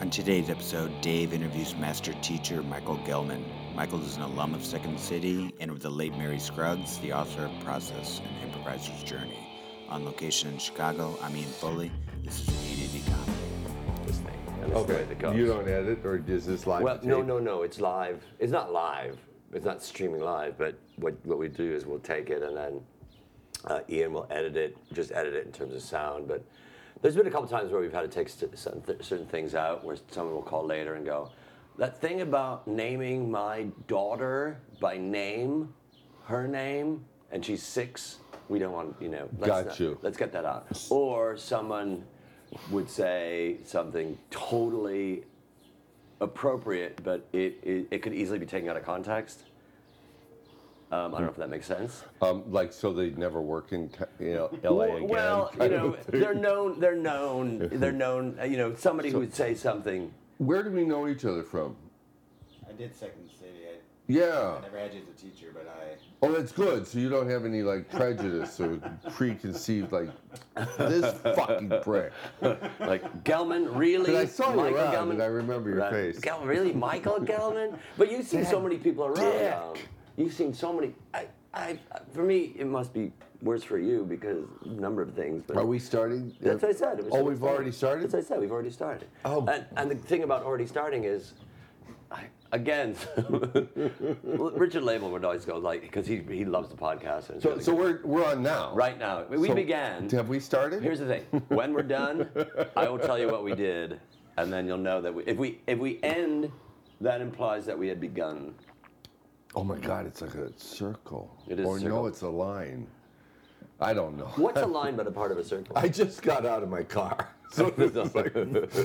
On today's episode, Dave interviews master teacher Michael Gellman. Michael is an alum of Second City and with the late Mary Scruggs, the author of Process and Improviser's Journey. On location in Chicago, I'm Ian Foley. This is ADD Comedy. this thing. This is the Okay, it goes. you don't edit, or is this live? Well, no, no, no. It's live. It's not live. It's not streaming live. But what what we do is we'll take it and then uh, Ian will edit it, just edit it in terms of sound. But there's been a couple times where we've had to take certain, th- certain things out, where someone will call later and go, "That thing about naming my daughter by name, her name, and she's six. We don't want, you know. Let's Got not- you. Let's get that out." Or someone would say something totally appropriate, but it, it, it could easily be taken out of context. Um, I don't know if that makes sense. Um, like, so they never work in you know, LA again. well, you know, they're known. They're known. They're known. uh, You know, somebody who would say something. Where do we know each other from? I did Second City. I, Yeah. never had you as a teacher, but I. Oh, that's good. So you don't have any like prejudice or preconceived like this fucking prick. Like Gellman, really? But I saw you Michael around, Gellman? and I remember your Right. face. Gel- really, Michael Gellman? But you've seen so many people around. You've seen so many. I, I, for me, it must be worse for you because a number of things. But Are we starting? That's what I said. It was Oh, we've already started. That's what I said. We've already started. Oh. And, and the thing about already starting is, I, again, Richard Laible would always go like because he he loves the podcast. And So, so we're we're on now. right now we So, began. Have we started? Here's the thing. When we're done, I will tell you what we did, and then you'll know that we, if we if we end, that implies that we had begun. Oh my God! It's like a circle. It is Or a no, it's a line. I don't know. What's a line but a part of a circle? I just got out of my car. So this is like,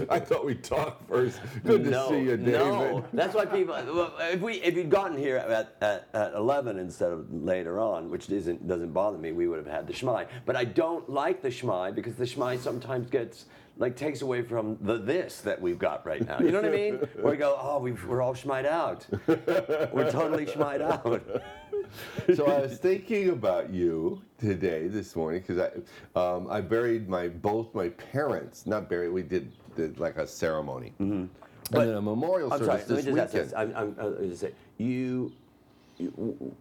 I thought we'd talk first. Good to see you, David. no. That's why people. If we if you'd gotten here at, at, at 11 instead of later on, which isn't doesn't bother me, we would have had the schmai. But I don't like the schmai because the schmai sometimes gets like takes away from the this that we've got right now. You know what I mean? Where we go, oh, we've, we're all schmied out. We're totally schmied out. so I was thinking about you today, this morning, because I, um, I buried my both my parents. Not buried. We did, did like a ceremony, and then a memorial I'm sorry. service Let me this just ask weekend. this. I'm, I'm, uh, me just say you, you.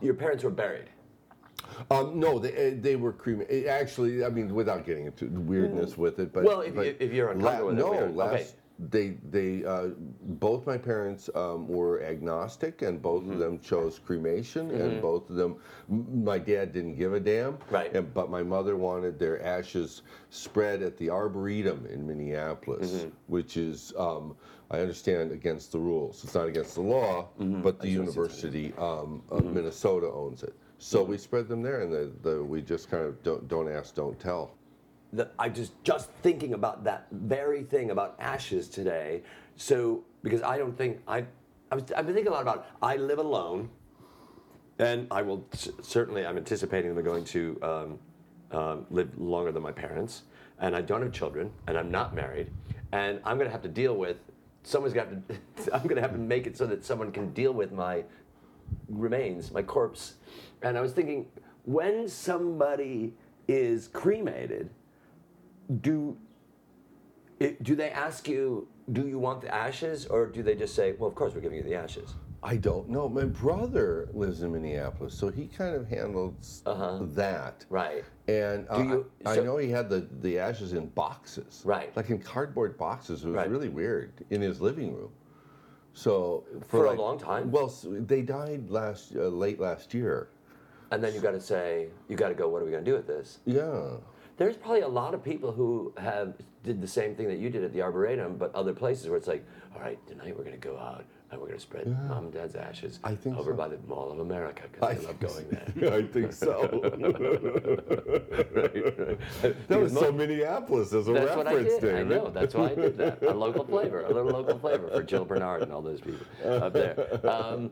Your parents were buried. Um, no, they eh, they were cremated. Actually, I mean, without getting into the weirdness with it, but Well, if- but if you're uncomfortable with it, no, last okay. They they uh, both my parents um, were agnostic, and both Mm-hmm. of them chose cremation, and both of them. My dad didn't give a damn, Right. And, but my mother wanted their ashes spread at the Arboretum in Minneapolis, Mm-hmm. which is. Um, I understand against the rules. It's not against the law, Mm-hmm. but the University um, of Minnesota owns it. So Mm-hmm. we spread them there, and the, the, we just kind of don't, don't ask, don't tell. That I just just thinking about that very thing about ashes today. So because I don't think I, I was, I've been thinking a lot about I live alone, and I will c- certainly I'm anticipating them going to um, um, live longer than my parents, and I don't have children, and I'm not married, and I'm going to have to deal with someone's got to I'm going to have to make it so that someone can deal with my remains, my corpse. And I was thinking, when somebody is cremated, do it, do they ask you, do you want the ashes, or do they just say, well, of course we're giving you the ashes? I don't know. My brother lives in Minneapolis, so he kind of handles that. Right. And uh, you- I, I know he had the, the ashes in boxes. Right. Like in cardboard boxes. It was Right. really weird in his living room. So For a like- long time? Well, they died last uh, late last year. And then you got to say, you got to go. What are we going to do with this? Yeah. There's probably a lot of people who have did the same thing that you did at the arboretum, but other places where it's like, all right, tonight we're going to go out and we're going to spread mom and dad's ashes I think over so. by the Mall of America I because they love going there. I think so. That was so Minneapolis as a That's what I reference, did. I know. That's why I did that. A local flavor, a little local flavor for Jill Bernard and all those people up there. Um,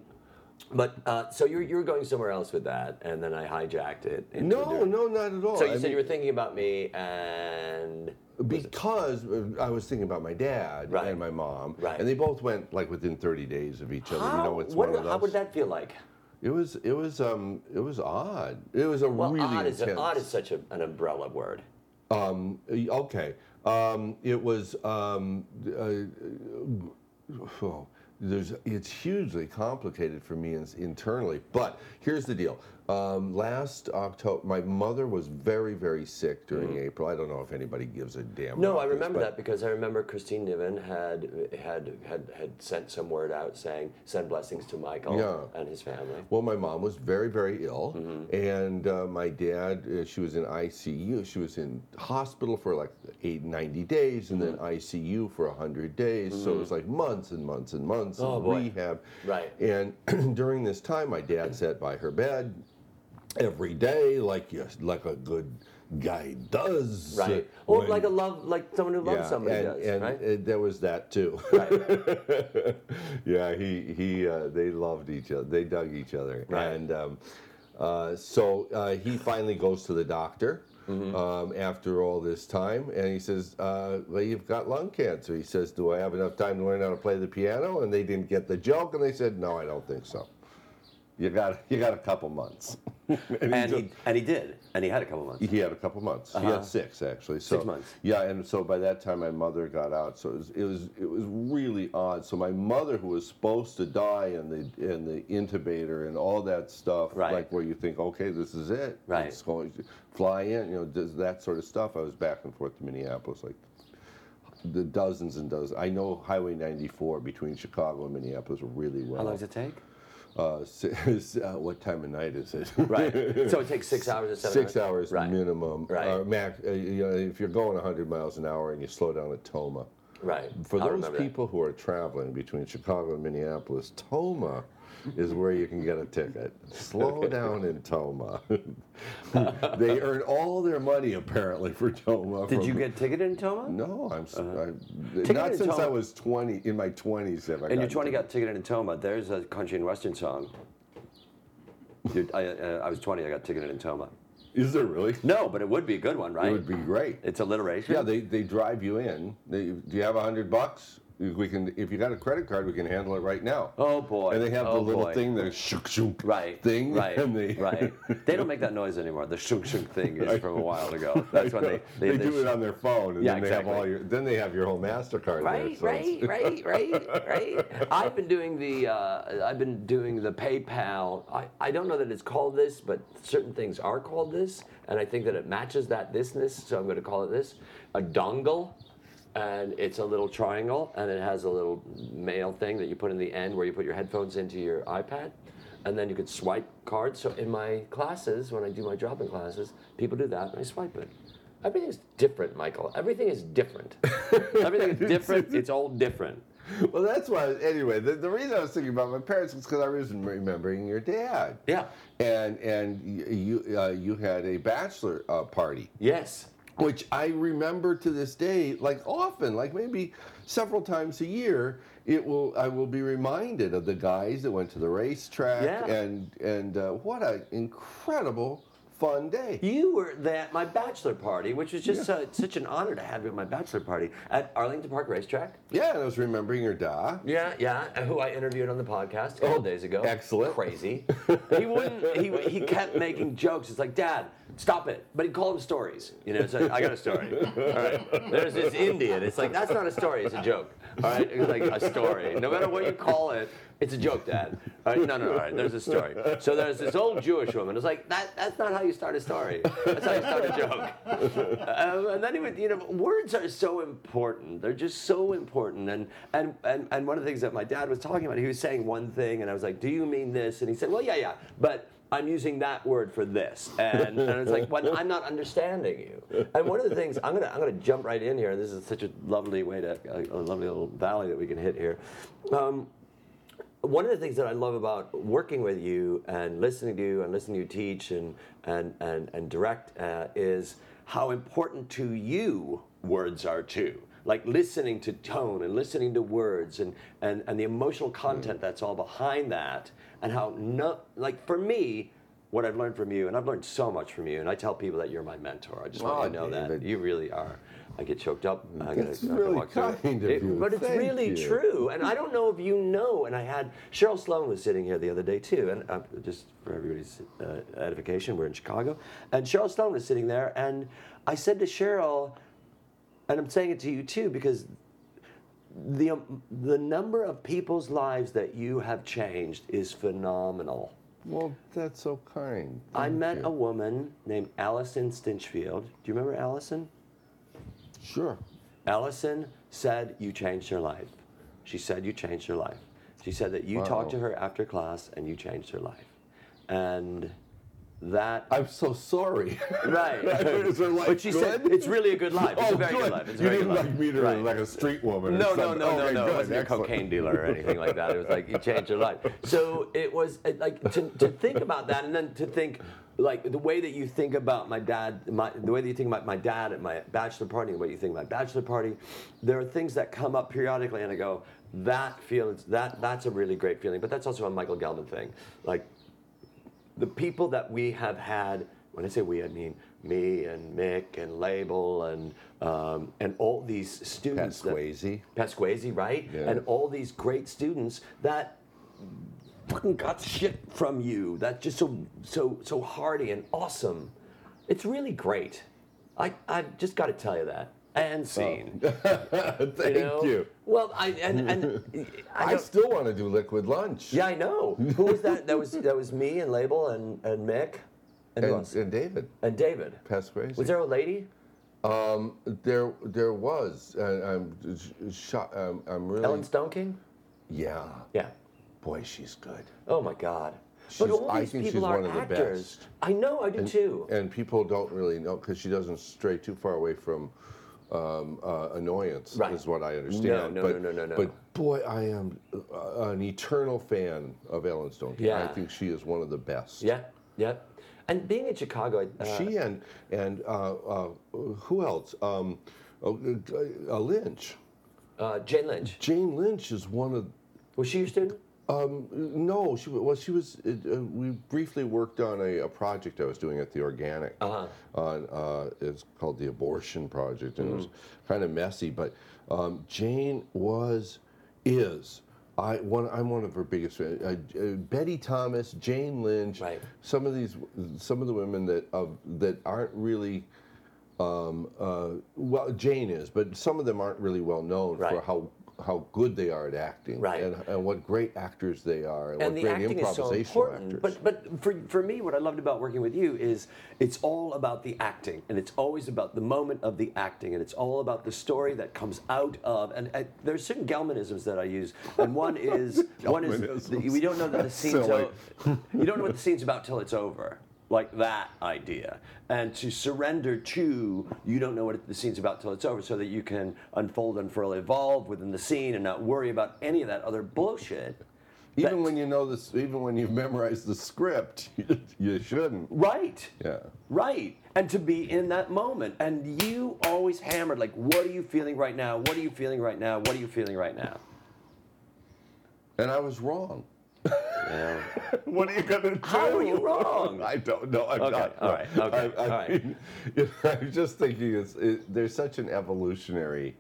but uh, so you're you're going somewhere else with that, and then I hijacked it. a No, no, not at all. So you I said mean- you were thinking about me, and Because uh, I was thinking about my dad Right. and my mom, Right. and they both went like within 30 days of each other. how, You know, it's what, one of those. how would that feel like? It was, it was, um, it was odd. It was a Well, really odd, is, intense. odd is such a, an umbrella word. Um, okay, Um, it was. Um, uh, oh, there's. It's hugely complicated for me in, internally. But here's the deal. Um, last October, my mother was very, very sick during April. I don't know if anybody gives a damn. Mm. No, I remember but- that because I remember Christine Niven had had had had sent some word out saying send blessings to Michael Yeah. and his family. Well, my mom was very, very ill, Mm-hmm. and uh, my dad, uh, she was in ICU. She was in hospital for like eight, 90 days, and Mm-hmm. then ICU for 100 days. So it was like months and months and months Oh, of boy. rehab. Right. And during this time, my dad sat by her bed every day, like yes, like a good guy does. Right. uh, Or when- like a love, like someone who loves yeah, somebody and, does, and right? uh, there was that too. Right. yeah, he he uh, they loved each other. They dug each other, Right. and um, uh, so uh, he finally goes to the doctor. Mm-hmm. Um, after all this time, and he says, uh, "Well, you've got lung cancer." He says, "Do I have enough time to learn how to play the piano?" And they didn't get the joke, and they said, "No, I don't think so. You got you got a couple months." and just- he and he did, and he had a couple months. he had a couple months. He Uh-huh. had six actually. So, Six months. Yeah, and so by that time my mother got out. So it was it was, it was really odd. So my mother, who was supposed to die, in the and the intubator and all that stuff, Right. like where you think, okay, this is it. Right. It's going to fly in. You know, does that sort of stuff. I was back and forth to Minneapolis like. The dozens and dozens. I know Highway 94 between Chicago and Minneapolis really well. How long does it take? Uh, si- uh, what time of night is it? Right. so it takes six hours or seven Six hours Right. minimum. Right. Uh, max, uh, you know, if you're going 100 miles an hour and you slow down at Tomah. Right. For those remember that. people who are traveling between Chicago and Minneapolis, Tomah is where you can get a ticket. Slow down in Tomah. they earn all their money apparently for Tomah. Did from- you get ticketed in Tomah? No, I'm. s I not in since I was 20 in my 20s. Have I And your 20 ticketed. got ticketed in Tomah. There's a country and western song. Dude, I, uh, I was 20. I got ticketed in Tomah. Is there really? No, but it would be a good one, right? It would be great. It's alliteration. Yeah, they, they drive you in. They, do you have a hundred bucks? We can, if you got a credit card, we can handle it right now. Oh boy. And they have oh, the little boy. thing, the shuk shuk Right. thing, Right. and they right. They don't make that noise anymore. The shunk shunk thing is from a while ago. That's when they they, they, do it on their phone, and Yeah, then they have all your. Then they have your whole Mastercard. Right, there, so right, right, right, right. I've been doing the uh, I've been doing the PayPal. I, I don't know that it's called this, but certain things are called this, and I think that it matches that thisness. So I'm going to call it this: a dongle, and it's a little triangle, and it has a little mail thing that you put in the end where you put your headphones into your iPad. And then you could swipe cards. So in my classes, when I do my drop-in classes, people do that, and I swipe it. Everything is different, Michael. Everything is different. Everything is different. It's all different. Well, that's why. Anyway, the, the reason I was thinking about my parents was because I was remembering your dad. Yeah. And and you uh, you had a bachelor uh, party. Yes. Which I remember to this day, like often, like maybe several times a year, it will I will be reminded of the guys that went to the racetrack Yeah. and and uh, what an incredible fun day. You were at my bachelor party, which was just uh, such an honor to have you at my bachelor party at Arlington Park Racetrack. Yeah, and I was remembering your da. Yeah, yeah. Who I interviewed on the podcast a couple Oh, days ago. excellent. Crazy. he wouldn't. He, he kept making jokes. It's like, Dad, stop it. But he'd call them stories. You know, it's like, I got a story. All right. There's this Indian. It's like that's not a story. It's a joke. All right. It's like a story. No matter what you call it, it's a joke, Dad. All right. No, no, no. Right. There's a story. So there's this old Jewish woman. It's like that. That's not how you start a story. That's how you start a joke. Um, and then he would, you know, words are so important. They're just so important. And, and and and one of the things that my dad was talking about, he was saying one thing, and I was like, "Do you mean this?" And he said, "Well, yeah, yeah, but." I'm using that word for this, and, and it's like, well, I'm not understanding you. And one of the things I'm gonna I'm gonna jump right in here. This is such a lovely way to a, a lovely little valley that we can hit here. Um, one of the things that I love about working with you and listening to you and listening to you teach and and and, and direct uh, is how important to you words are too. Like listening to tone and listening to words and, and, and the emotional content that's all behind that and how no like for me what I've learned from you and I've learned so much from you and I tell people that you're my mentor. I just want you to know that you really are. I get choked up. I gotta- That's I have to really walk kind of It- you. But it's Thank really you. true. And I don't know if you know. And I had Cheryl Sloan was sitting here the other day too. And uh, just for everybody's uh, edification, we're in Chicago. And Cheryl Sloan was sitting there. And I said to Cheryl, and I'm saying it to you too because the um, the number of people's lives that you have changed is phenomenal. Well, that's so kind. I met you. a woman named Allison Stinchfield. Do you remember Allison? Sure. Allison said you changed her life. She said you changed her life. She said that you talked to her after class and you changed her life. And that I'm so sorry. Right. Is her life but she said it's really a good life. It's oh, a very good, good. life. It's a you very didn't good like life. meet her Right. like a street woman. or No, no, no, no, no. Good. It wasn't a cocaine dealer or anything like that. It was like you changed your life. So it was like to, to think about that, and then to think like the way that you think about my dad, my, the way that you think about my dad at my bachelor party, the way you think about bachelor party. There are things that come up periodically, and I go, that feels that that's a really great feeling. But that's also a Michael Gellman thing, like the people that we have had, when I say we, I mean me and Mick and Laible and um, and all these students. that- Pasquesi. Pasquesi, right? Yeah. And all these great students that fucking got shit from you. That's just so so so hearty and awesome. It's really great. I I've just got to tell you that. And scene. Thank you. know? you. Well, I and and I, I, still want to do liquid lunch. yeah, I know. Who was that? That was that was me and Laible and and Mick and, And, and David and David. Pasquesi. Was there a lady? Um, there, there was. And I'm. I'm, I'm really. Ellen Stoneking? Yeah. Yeah. Boy, she's good. Oh my God. She's- but all I these think people she's are one of the actors. best. I know, I do too. And people don't really know because she doesn't stray too far away from um, uh, annoyance, Right. is what I understand. No, no, but, no, no, no, no. But boy, I am uh, an eternal fan of Ellen Stone. King. I think she is one of the best. Yeah, yeah. And being in Chicago, uh, She and and uh, uh, who else? Um, uh, uh, Lynch. uh, Jane Lynch, Jane Lynch is one of. was she your student? Um, no, she well, she was. Uh, uh, we briefly worked on a, a project I was doing at the Organic. Uh-huh. On uh, it's called the Abortion Project, and it was Mm-hmm. kind of messy. But um, Jane was, is. I one I'm one of her biggest fans. Uh, uh, Betty Thomas, Jane Lynch, Right. some of these, some of the women that of that aren't really. Um, uh, well, Jane is, but some of them aren't really well known Right. for how how good they are at acting, Right. and, and what great actors they are, and, and what great so improvisational important. actors. But but for, for me, what I loved about working with you is it's all about the acting, and it's always about the moment of the acting, and it's all about the story that comes out of. And uh, there's certain Gellmanisms that I use, and one is one is the, we don't know that the scene's you don't know what the scene's about till it's over. Like that idea, and to surrender to you don't know what the scene's about till it's over, so that you can unfold, unfurl, evolve within the scene, and not worry about any of that other bullshit. even when you know this, even when you've memorized the script, you, you shouldn't. Right. Yeah. Right. And to be in that moment. And you always hammered, like, what are you feeling right now? What are you feeling right now? What are you feeling right now? And I was wrong. Yeah. What are you gonna do? How are you wrong? I don't know. I'm Okay, not. all right, okay, I, I all right. mean, you know, I'm just thinking it's it, there's such an evolutionary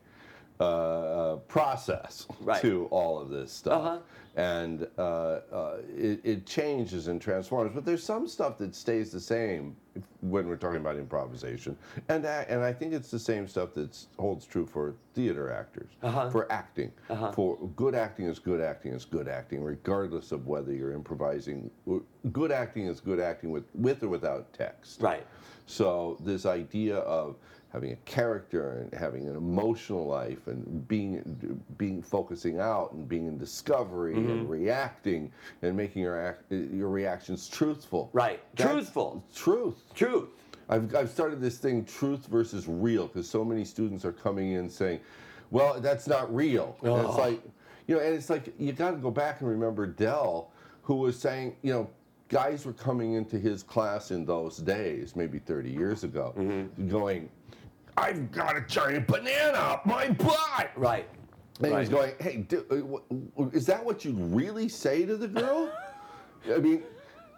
uh, process Right. to all of this stuff, Uh-huh. and uh, uh, it, it changes and transforms. But there's some stuff that stays the same when we're talking about improvisation, and I, and I think it's the same stuff that holds true for theater actors, Uh-huh. for acting. For good acting is good acting is good acting, regardless of whether you're improvising. Good acting is good acting with with or without text. Right. So this idea of having a character and having an emotional life and being being focusing out and being in discovery Mm-hmm. and reacting and making your act, your reactions truthful. Right. That's Truthful. Truth. Truth. I've, I've started this thing, truth versus real, because so many students are coming in saying, well, that's not real. And it's Oh. like, you know, and it's like, you got to go back and remember Del, who was saying, you know, guys were coming into his class in those days, maybe 30 years ago, Mm-hmm. going, I've got a giant banana up my butt. Right. And he was going, hey, do, uh, is that what you really say to the girl? I mean,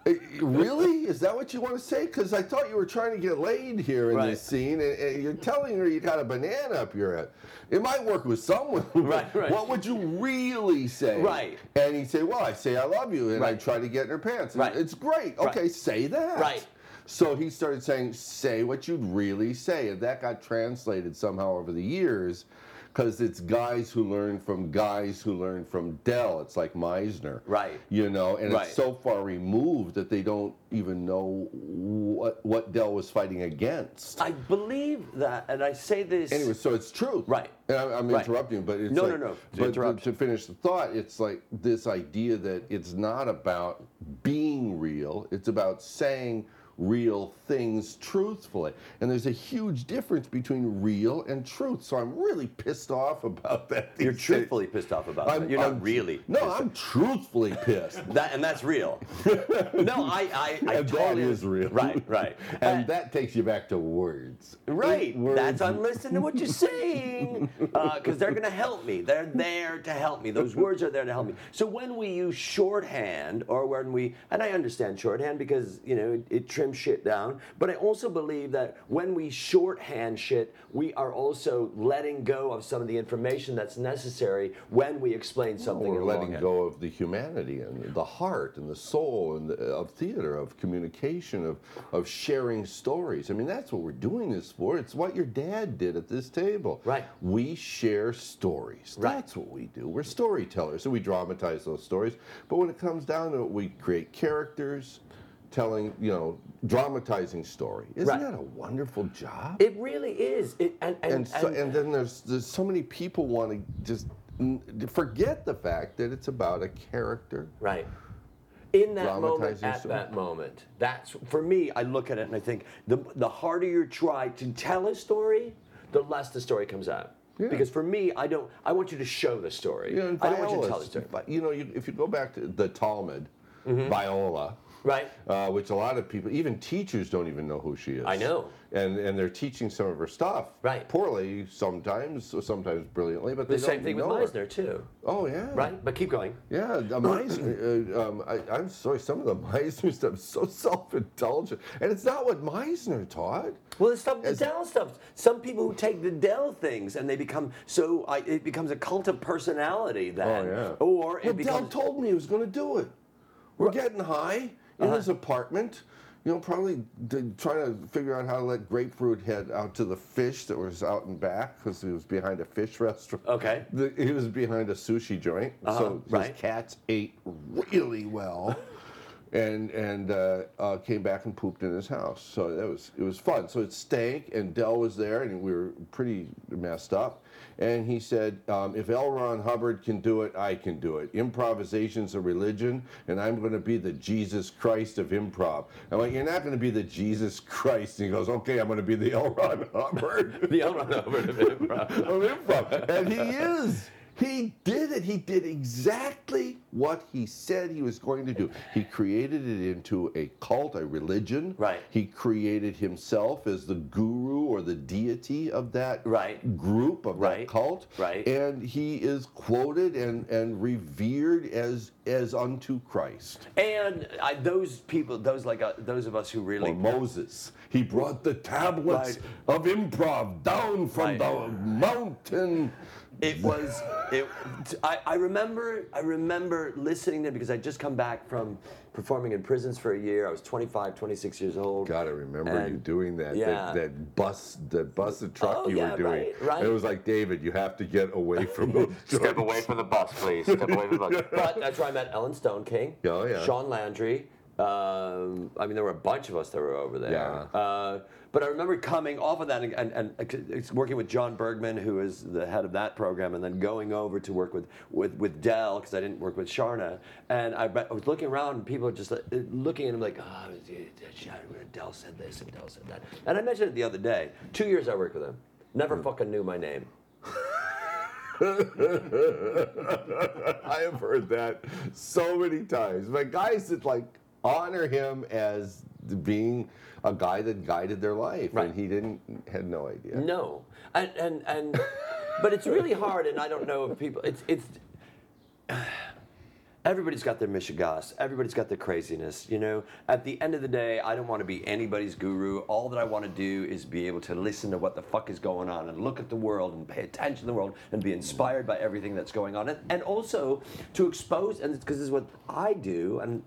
uh, really? Is that what you want to say? Because I thought you were trying to get laid here in Right. this scene, and, and you're telling her you got a banana up your head. It might work with someone. but Right, right. What would you really say? Right. And he'd say, well, I say I love you, and I try to get in her pants. And Right. It's great. Right. Okay, say that. Right. So he started saying, "Say what you'd really say," and that got translated somehow over the years, because it's guys who learn from guys who learn from Del. It's like Meisner, Right. You know, and Right. it's so far removed that they don't even know what what Del was fighting against. I believe that, and I say this. Anyway, so it's true. Right. And I, I'm Right. interrupting, but it's No, like, no, no. But to, to finish the thought, it's like this idea that it's not about being real; it's about saying real things truthfully. And there's a huge difference between real and truth. So I'm really pissed off about that. You're days. truthfully pissed off about I'm, it. You're I'm- really. No, I'm truthfully pissed. That and that's real. no, I, I, I and totally that is real. Right, right, and Uh, that takes you back to words. Right. Words. That's I'm listening to what you're saying because they're going to help me. They're there to help me. Those words are there to help me. So when we use shorthand, or when we, and I understand shorthand because you know it, it trims shit down. But I also believe that when we shorthand shit, we are also letting go of some of the information that's necessary when we explain something. We're letting go of the humanity and the heart and the soul and the, of theater, of communication, of, of sharing stories. I mean, that's what we're doing this for. It's what your dad did at this table. Right. We share stories. Right. That's what we do. We're storytellers. So we dramatize those stories. But when it comes down to it, we create characters, telling, you know, dramatizing story. Isn't Right. that a wonderful job? It really is. It, and, and, and so, and- and then there's there's so many people want to just forget the fact that it's about a character. Right. In that moment, at story. that moment, that's for me. I look at it and I think the the harder you try to tell a story, the less the story comes out. Yeah. Because for me, I don't. I want you to show the story. Know, I don't want you to tell the story. but, you know, you, if you go back to the Talmud, Mm-hmm. Viola, Right. uh, which a lot of people, even teachers, don't even know who she is. I know. And and they're teaching some of her stuff. Right. Poorly sometimes, sometimes brilliantly, but The same thing with know her. Meisner too. Oh yeah. Right. But keep going. Yeah, Meisner. uh, um, I, I'm sorry, some of the Meisner stuff is so self-indulgent, and it's not what Meisner taught. Well, the stuff, the As- Del stuff. Some people who take the Del things and they become so. I, it becomes a cult of personality then. Oh yeah. Or it well, becomes. Del told me he was going to do it. We're getting high in Uh-huh. his apartment. You know, probably trying to figure out how to let grapefruit head out to the fish that was out and back because he was behind a fish restaurant. Okay. The, he was behind a sushi joint, Uh-huh, so his right. cats ate really well. And and uh, uh, came back and pooped in his house, so that was it was fun. So it stank, and Del was there, and we were pretty messed up. And he said, um, "If L. Ron Hubbard can do it, I can do it. Improvisation's a religion, and I'm going to be the Jesus Christ of improv." I'm like, "You're not going to be the Jesus Christ." And he goes, "Okay, I'm going to be the L. Ron Hubbard." The L. Ron Hubbard of improv. of improv. And he is. He did it. He did exactly what he said he was going to do. He created it into a cult, a religion. Right. He created himself as the guru or the deity of that Right. group, of Right. that cult. Right. And he is quoted and, and revered as as unto Christ. And I, those people, those like uh, those of us who really Or Moses. He brought the tablets of improv down from Right. the mountain. It was. It. I, I remember. I remember listening to it because I'd just come back from performing in prisons for a year. I was 25, 26 years old. God, I remember you doing that. yeah. That, that bus, that bus and truck Oh, you yeah, were doing. right, right. It was like David, you have to get away from those. Step away from the bus, please. Step away from the bus. But that's where I met Ellen Stoneking. Oh, yeah. Sean Landry. Um, I mean, there were a bunch of us that were over there. Yeah. Uh, but I remember coming off of that and, and, and working with John Bergman, who is the head of that program, and then going over to work with, with, with Del, because I didn't work with Charna. And I, I was looking around, and people were just like, looking at him like, oh, Del said this, and Del said that. And I mentioned it the other day. Two years I worked with him. Never fucking knew my name. I have heard that so many times. But guys that like honor him as being a guy that guided their life, Right. and he didn't had no idea. No, and and and, but it's really hard, and I don't know if people. It's it's. Everybody's got their mishigas. Everybody's got their craziness. You know, at the end of the day, I don't want to be anybody's guru. All that I want to do is be able to listen to what the fuck is going on and look at the world and pay attention to the world and be inspired by everything that's going on. And, and also to expose, and because this is what I do, and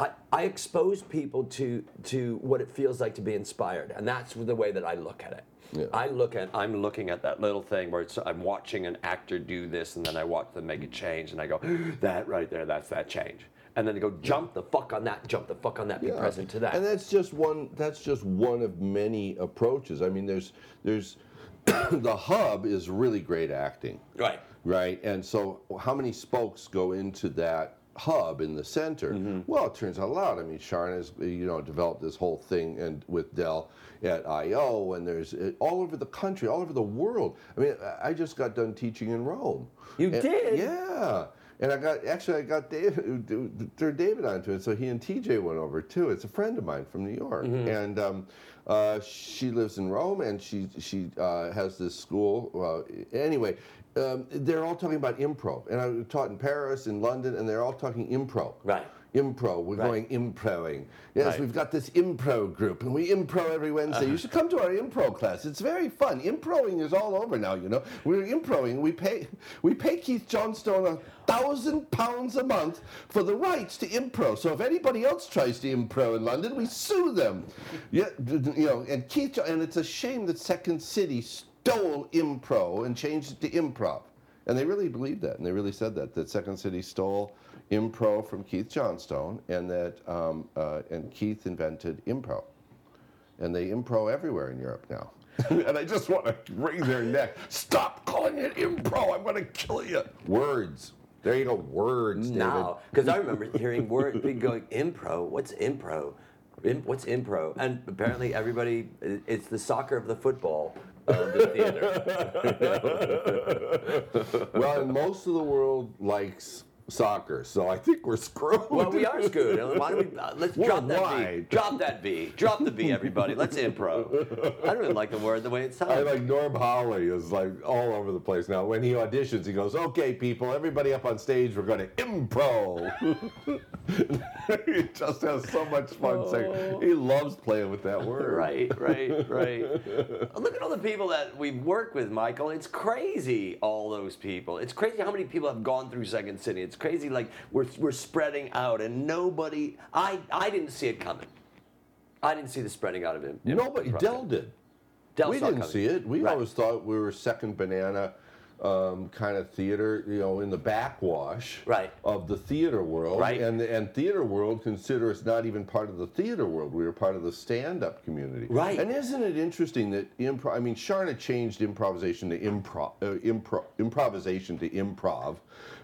I, I expose people to to what it feels like to be inspired, and that's the way that I look at it. Yeah. I look at I'm looking at that little thing where it's, I'm watching an actor do this, and then I watch them make a change, and I go, that right there, that's that change. And then they go, jump the fuck on that, jump the fuck on that, be Yeah. present to that. And that's just one. That's just one of many approaches. I mean, there's there's the hub is really great acting, right. right? And so, how many spokes go into that hub in the center? Mm-hmm. Well, it turns out a lot. I mean, Charna's you know developed this whole thing and with Del at IO, and there's uh, all over the country, all over the world. I mean, I- I just got done teaching in Rome. You And- did? Yeah. And I got actually I got David threw David onto it, so he and TJ went over too. It's a friend of mine from New York, Mm-hmm. and um, uh, she lives in Rome, and she she uh, has this school. Well, anyway, um, they're all talking about improv, and I taught in Paris, in London, and they're all talking improv. Right. Impro. We're Right. going improing. Yes, Right. we've got this impro group, and we impro every Wednesday. You uh-huh. should come to our impro class. It's very fun. Improing is all over now. You know, we're improing. We pay we pay Keith Johnstone a thousand pounds a month for the rights to impro. So if anybody else tries to impro in London, we sue them. Yeah, you know, and Keith, and it's a shame that Second City stole impro and changed it to improv. And they really believed that, and they really said that that Second City stole impro from Keith Johnstone, and that um, uh, and Keith invented impro, and they impro everywhere in Europe now. and I just want to wring their neck. Stop calling it impro. I'm going to kill you. Words. There you go. Words. David. now because I remember hearing word going impro. What's impro? Im- what's impro? And apparently everybody, it's the soccer of the football of the theater. well, and most of the world likes soccer, so I think we're screwed. Well, we are screwed. Why don't we? Uh, let's drop that V. Worldwide. Drop that V. Drop the V, everybody. Let's improv. I don't even like the word the way it sounds. I like Norm Holly is like all over the place now. When he auditions, he goes, "Okay, people, everybody up on stage, we're going to improv." he just has so much fun saying. He loves playing with that word. Right, right, right. Look at all the people that we've worked with, Michael. It's crazy, all those people. It's crazy how many people have gone through Second City. It's crazy, like we're, we're spreading out, and nobody. I I didn't see it coming. I didn't see the spreading out of him. Nobody. Del did. Del we didn't see it. We Right. always thought we were second banana. Um, kind of theater, you know, in the backwash Right. of the theater world, Right. and and theater world consider us not even part of the theater world. We are part of the stand-up community, Right. And isn't it interesting that improv? I mean, Charna changed improvisation to improv, uh, impro, improvisation to improv,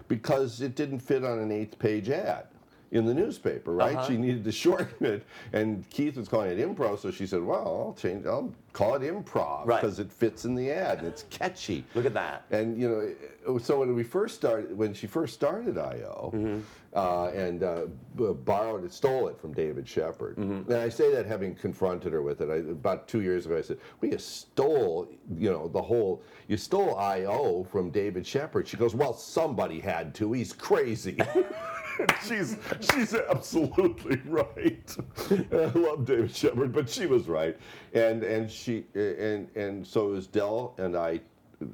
because it didn't fit on an eighth-page ad in the newspaper, right? Uh-huh. She needed to shorten it, and Keith was calling it improv, so she said, "Well, I'll change. I'll call it improv Right. because it fits in the ad and it's catchy." Look at that. And you know, so when we first started, when she first started IO, Mm-hmm. uh, and uh, b- borrowed it, stole it from David Shepherd. Mm-hmm. And I say that having confronted her with it. I, about two years ago, I said, "We well, you stole, you know, the whole. You stole IO from David Shepherd." She goes, "Well, somebody had to. He's crazy." she's she's absolutely right. I love David Shepherd, but she was right, and and she and and so it was Del and I.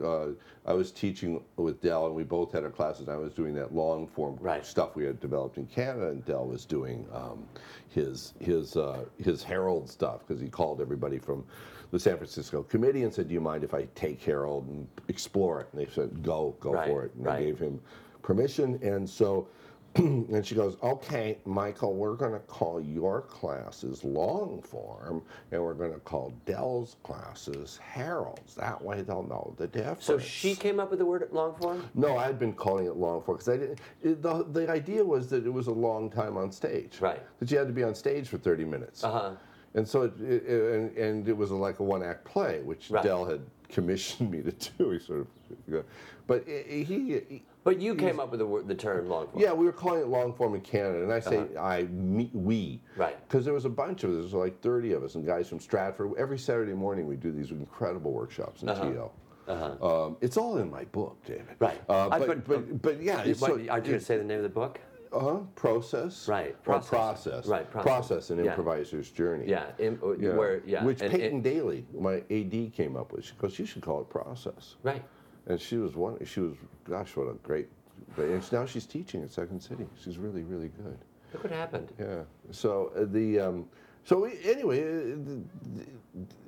Uh, I was teaching with Del, and we both had our classes. I was doing that long form Right. stuff we had developed in Canada, and Dell was doing um, his his uh, his Herald stuff because he called everybody from the San Francisco committee and said, "Do you mind if I take Herald and explore it?" And they said, "Go, go Right, for it." And right. I gave him permission, and so. and she goes, okay, Michael, we're going to call your classes long form, and we're going to call Del's classes heralds. That way they'll know the difference. So she came up with the word long form. No, I'd been calling it long form because I didn't. It, the, the idea was that it was a long time on stage. Right. That you had to be on stage for 30 minutes. Uh huh. And so it, it, it- and, and it was like a one act play, which Right. Del had commissioned me to do. He sort of, but he, he But you came up with the the term long form. yeah, we were calling it long form in Canada, and I say I, me, we, Uh-huh. Right. Because there was a bunch of us. There was like thirty of us, and guys from Stratford. Every Saturday morning, we do these incredible workshops in TO. Uh-huh. Um, it's all in my book, David. Right. Uh, I but, put- but, but yeah, What, it's so, are you going to say the name of the book? uh-huh, process. Right, Or process. process. Right, process. an Yeah. improviser's journey. Yeah. In, uh. Where? Yeah. Which and- Peyton and- Daly, my AD, came up with. She goes, "You should call it process." right. And she was one. She was, gosh, what a great. And now she's teaching at Second City. She's really, really good. Look what happened. Yeah. So uh, the um, so we, anyway, uh,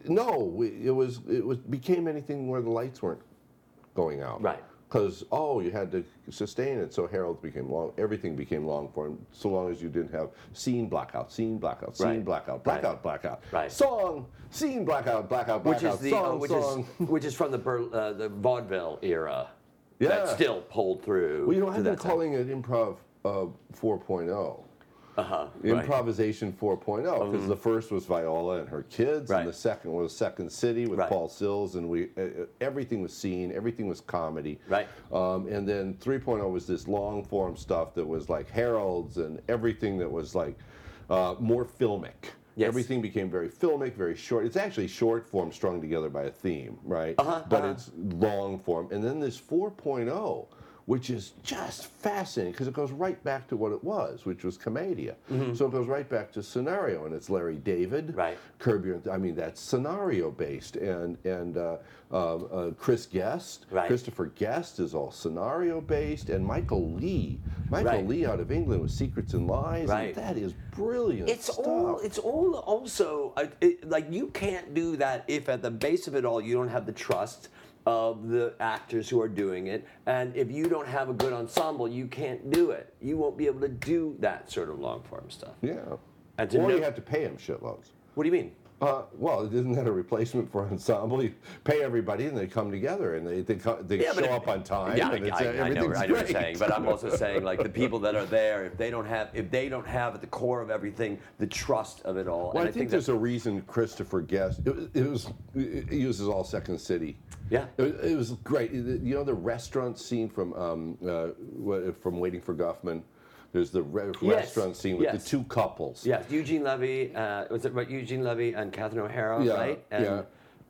no, we, it was it was became anything where the lights weren't going out. Right. Because oh, you had to sustain it, so Herald became long. Everything became long form, so long as you didn't have scene blackout, scene blackout, scene Right. blackout, Right. blackout, blackout, Right. song, scene blackout, blackout, Which blackout, is the song, uh, which song. is which is from the uh, the vaudeville era. Yeah. That still pulled through. well, you know, I've been calling it improv uh, 4.0. Uh-huh. right. Improvisation 4.0 because the first was Viola and her kids, Right. and the second was Second City with Right. Paul Sills, and we uh, everything was scene, everything was comedy. Right. Um, and then 3.0 was this long form stuff that was like heralds and everything that was like uh, more filmic. Yes. Everything became very filmic, very short. It's actually short form strung together by a theme, right? Uh-huh, but uh-huh. it's long form. And then this 4.0, which is just fascinating because it goes right back to what it was, which was Commedia. So it goes right back to scenario, and it's Larry David, Mm-hmm. Right. Curb Your, I mean, that's scenario based, and and uh, um, uh, Chris Guest, Right. Christopher Guest is all scenario based, and Michael Leigh, Michael Right. Leigh out of England with Secrets and Lies, Right. and that is brilliant. It's stuff. all. It's all. Also, uh, it, like you can't do that if at the base of it all you don't have the trust of the actors who are doing it, and if you don't have a good ensemble, you can't do it. You won't be able to do that sort of long form stuff. yeah. And to or know- you have to pay him shitloads. What do you mean? Uh, well, isn't that a replacement for ensemble? You pay everybody, and they come together, and they they, co- they but show up on time. Yeah, I, and it's, I, uh, I know, everything's I know what you're great. saying, but I'm also saying like the people that are there, if they don't have, if they don't have at the core of everything the trust of it all, Well, and I, think, there's a reason Christopher Guest. It, was- it was it uses all Second City. Yeah. it, was- it was great. You know the restaurant scene from um, uh, from Waiting for Guffman. There's the re- Yes, restaurant scene with yes. the two couples. yes, Eugene Levy, uh, was it right? Eugene Levy and Catherine O'Hara, Yeah, right? And, yeah.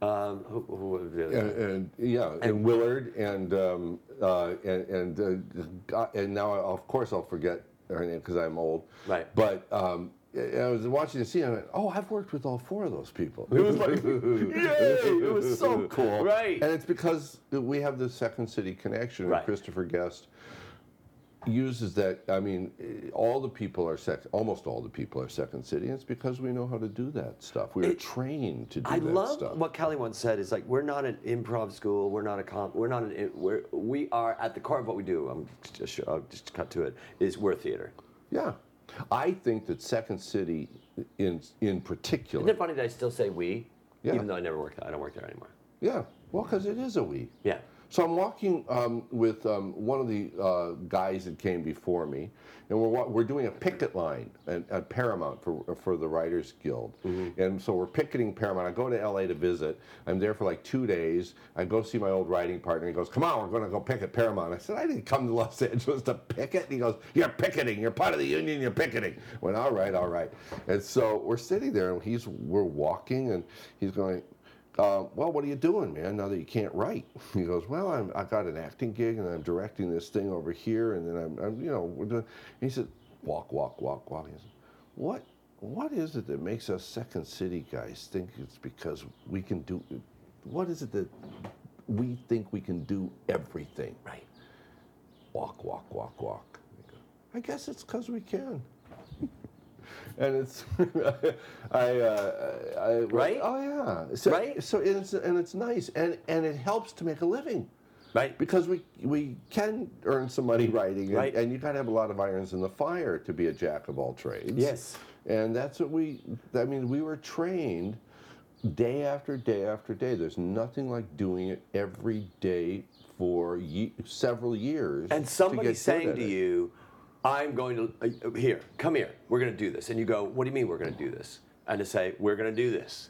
Um, who, who? And, and yeah, and, Willard and um, uh, and and, uh, and now of course I'll forget her name because I'm old. Right. But um, I was watching the scene. I went, "Oh, I've worked with all four of those people." It was like, yay! It was so cool. Right. And it's because we have the Second City connection. Right. Christopher Guest uses that. I mean, eh, all the people are second. Almost all the people are Second City. And it's because we know how to do that stuff. We are It- trained to do that. I that love stuff. what Kelly once said. Is like we're not an improv school. We're not a comp. We're not an. We're we are at the core of what we do. I'm just I'll just cut to it. Is we're theater. Yeah. I think that Second City, in in particular, Isn't it funny that I still say we, Yeah. even though I never work. I don't work there anymore. yeah, well, because it is a we. Yeah. So I'm walking um, with um, one of the uh, guys that came before me, and we're we're doing a picket line at, at Paramount for for the Writers Guild, and so we're picketing Paramount. I go to LA to visit. I'm there for like two days. I go see my old writing partner. He goes, "Come on, we're going to go picket Paramount." I said, "I didn't come to Los Angeles to picket." He goes, "You're picketing. You're part of the union. You're picketing." I went, "All right, all right." And so we're sitting there, and he's we're walking, and he's going uh, well, what are you doing, man, now that you can't write? He goes, well, I'm, I got an acting gig and I'm directing this thing over here and then I'm, I'm you know, we're doing, he said, walk, walk, walk, walk. He said, what, what is it that makes us Second City guys think it's because we can do, what is it that we think we can do everything? Right. Walk, walk, walk, walk. I guess it's because we can. And it's, I, uh, I, Right? Oh yeah. So, Right? So it's and it's nice, and and it helps to make a living Right. because we we can earn some money writing, and, Right. and you got to have a lot of irons in the fire to be a jack of all trades. Yes. And that's what we. I mean, we were trained day after day after day. There's nothing like doing it every day for ye- several years. And to somebody good saying to it. you, I'm going to, uh, here, come here, we're going to do this. And you go, what do you mean we're going to do this? And to say, we're going to do this.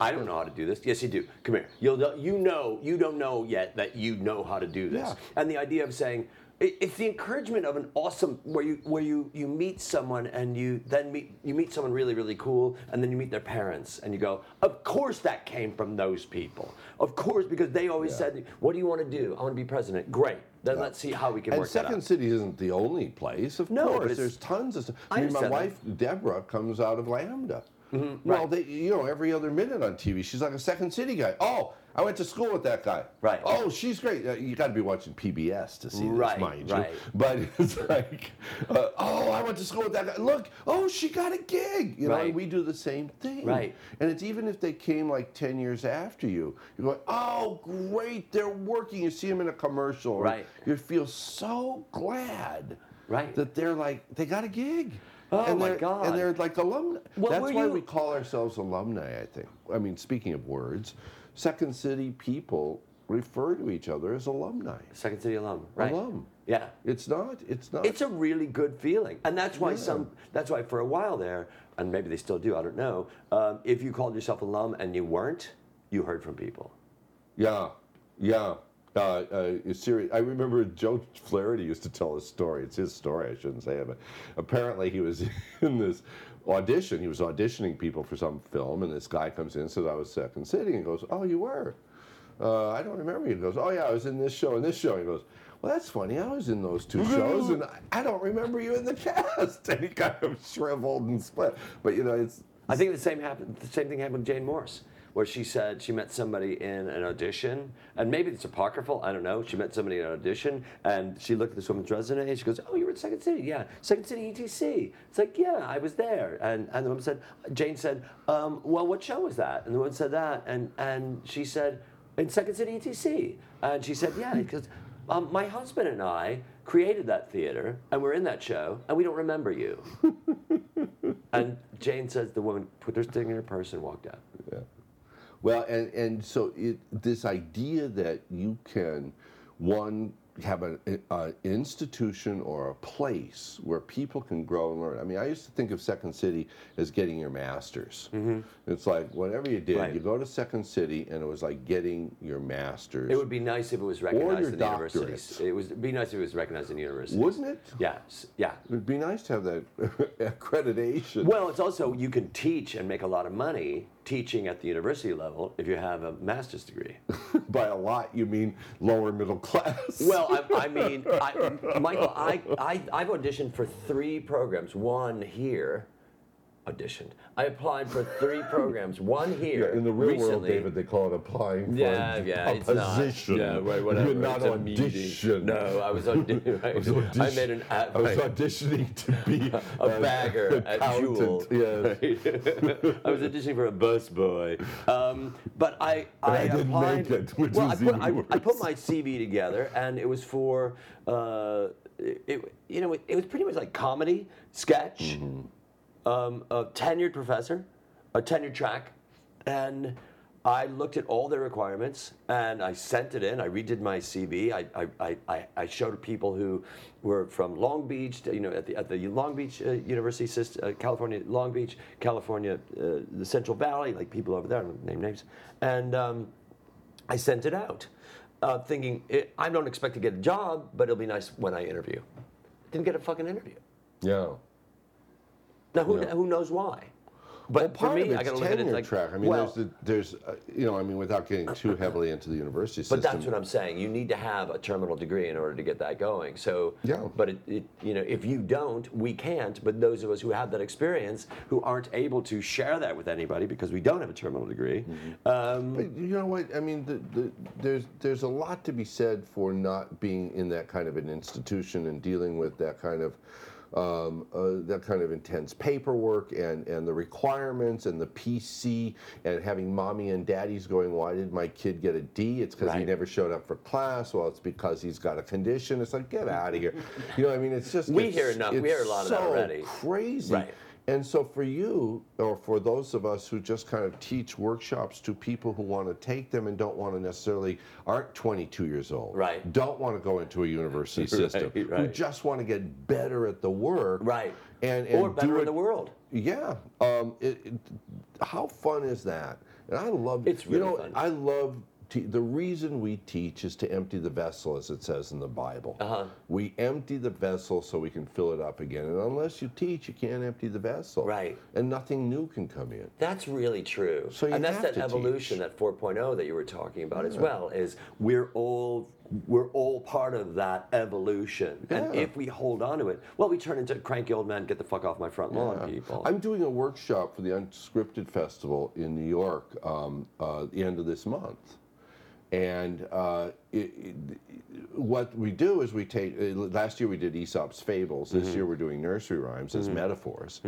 I don't know how to do this. Yes, you do. Come here. You'll, you know, you don't know yet that you know how to do this. Yeah. And the idea of saying, it- it's the encouragement of an awesome where you where you you meet someone and you then meet you meet someone really really cool and then you meet their parents and you go of course that came from those people of course because they always Yeah. said what do you want to do I want to be president great then let's see how we can And work that Second out. City isn't the only place, of No, course. There's tons of stuff. I I mean, my wife Deborah comes out of Lambda. Well, Mm-hmm. right. they, you know, every other minute on TV, she's like a Second City guy. Oh, I went to school with that guy. Right. Oh, she's great. Uh, you got to be watching PBS to see Right, this, mind right. you. But it's like, uh, oh, I went to school with that guy. Look, oh, she got a gig. You know, Right. and we do the same thing. Right. And it's even if they came like 10 years after you, you're like, oh, great, they're working. You see them in a commercial. Right. You feel so glad Right. that they're like, they got a gig. Oh, and my they're- God. And they're like alumni. Well, That's were why you- we call ourselves alumni, I think. I mean, speaking of words, Second City people refer to each other as alumni. Second City alum, right? Alum. Yeah. It's not. It's not. It's a really good feeling, and that's why some. That's why for a while there, and maybe they still do. I don't know. Um, if you called yourself alum and you weren't, you heard from people. Yeah, yeah. Uh, uh, serious. I remember Joe Flaherty used to tell a story. It's his story. I shouldn't say it, but apparently he was in this audition. He was auditioning people for some film, and this guy comes in and says, "I was Second City," and goes, "Oh, you were." Uh, I don't remember. He goes, "Oh yeah, I was in this show and this show." He goes, "Well, that's funny. I was in those two shows, and I- I don't remember you in the cast." And he kind of shriveled and split. But you know, it's I think the same happened. The same thing happened with Jane Morse, where she said she met somebody in an audition, and maybe it's apocryphal. I don't know. She met somebody in an audition, and she looked at this woman's resume. and She goes, "Oh, you were at Second City, yeah, Second City ETC." It's like, "Yeah, I was there." And and the woman said, Jane said, um, "Well, what show was that?" And the woman said that, and and she said, "In Second City ETC." And she said, "Yeah," because. Um, my husband and I created that theater, and we're in that show, and we don't remember you. And Jane says the woman put her thing in her purse and walked out. Yeah. Well, and and so it this idea that you can one have an a institution or a place where people can grow and learn. I mean, I used to think of Second City as getting your master's. It's like whatever you did, Mm-hmm. Right. you go to Second City, and it was like getting your master's. It would be nice if it was recognized in the universities. It it'd be nice if it was recognized in universities. Wouldn't it? Yeah, yeah. It'd be nice to have that accreditation. Well, it's also you can teach and make a lot of money teaching at the university level if you have a master's degree. By a lot, you mean lower middle class. Well, I, I mean, I, Michael, I, I I've auditioned for three programs. One here, auditioned. I applied for three programs. One here in the real recently. world, David, they call it applying for Yeah, a, yeah, a it's position. not. Yeah, right, whatever. You're not it's audition. No, I was auditioning. Right. I, was I made an ad. I was right. auditioning to be a bagger at Jewel. Yes. I was auditioning for a busboy, um, but I I, I didn't applied, make it, well, I put, I, I put my CV together, and it was for uh, it, you know it, it was pretty much like comedy sketch, Mm-hmm. Um, a tenured professor, a tenured track, and. I looked at all their requirements and I sent it in. I redid my CV. I, I, I- I, showed people who were from Long Beach, you know, at the, at the Long Beach uh, University uh, California, Long Beach, California, uh, the Central Valley, like people over there, I don't name names. And um, I sent it out, uh, thinking, it, I don't expect to get a job, but it'll be nice when I interview. Didn't get a fucking interview. Yeah. Now, who, Yeah. who knows why? But Well, for part me, of it's I got to look at it tenure like, track. I mean, well, there's, the, there's, uh, you know, I mean, without getting too heavily into the university system. But that's what I'm saying. You need to have a terminal degree in order to get that going. So, Yeah. But it, it, you know, if you don't, we can't. But those of us who have that experience, who aren't able to share that with anybody because we don't have a terminal degree, um, But you know what? I mean, the, the, there's there's a lot to be said for not being in that kind of an institution and dealing with that kind of um, uh, that kind of intense paperwork and and the requirements and the PC and having mommy and daddies going, why did my kid get a D? It's because he never showed up for class. Well, it's because he's got a condition. It's like get out of here. You know, I mean, it's just We it's- hear enough- we hear a lot of that already. Crazy. Right. And so for you, or for those of us who just kind of teach workshops to people who want to take them and don't want to necessarily aren't 22 years old, Right. Don't want to go into a university system, Right, who just want to get better at the work, right, And, and or better in the world. yeah. Um, it, it, how fun is that? And I love It's really you know fun. I love te- the reason we teach is to empty the vessel, as it says in the Bible. Uh-huh. We empty the vessel so we can fill it up again. And unless you teach, you can't empty the vessel. Right. And nothing new can come in. That's really true. So you and that's that evolution, teach. that 4.0 that you were talking about as well, is we're all we're all part of that evolution. Yeah. And if we hold on to it, well, we turn into cranky old men, get the fuck off my front lawn, Yeah. people. I'm doing a workshop for the Unscripted Festival in New York um, uh, the end of this month. And uh, it, it, what we do is we take, uh, last year we did Aesop's Fables, this Mm-hmm. year we're doing nursery rhymes as metaphors.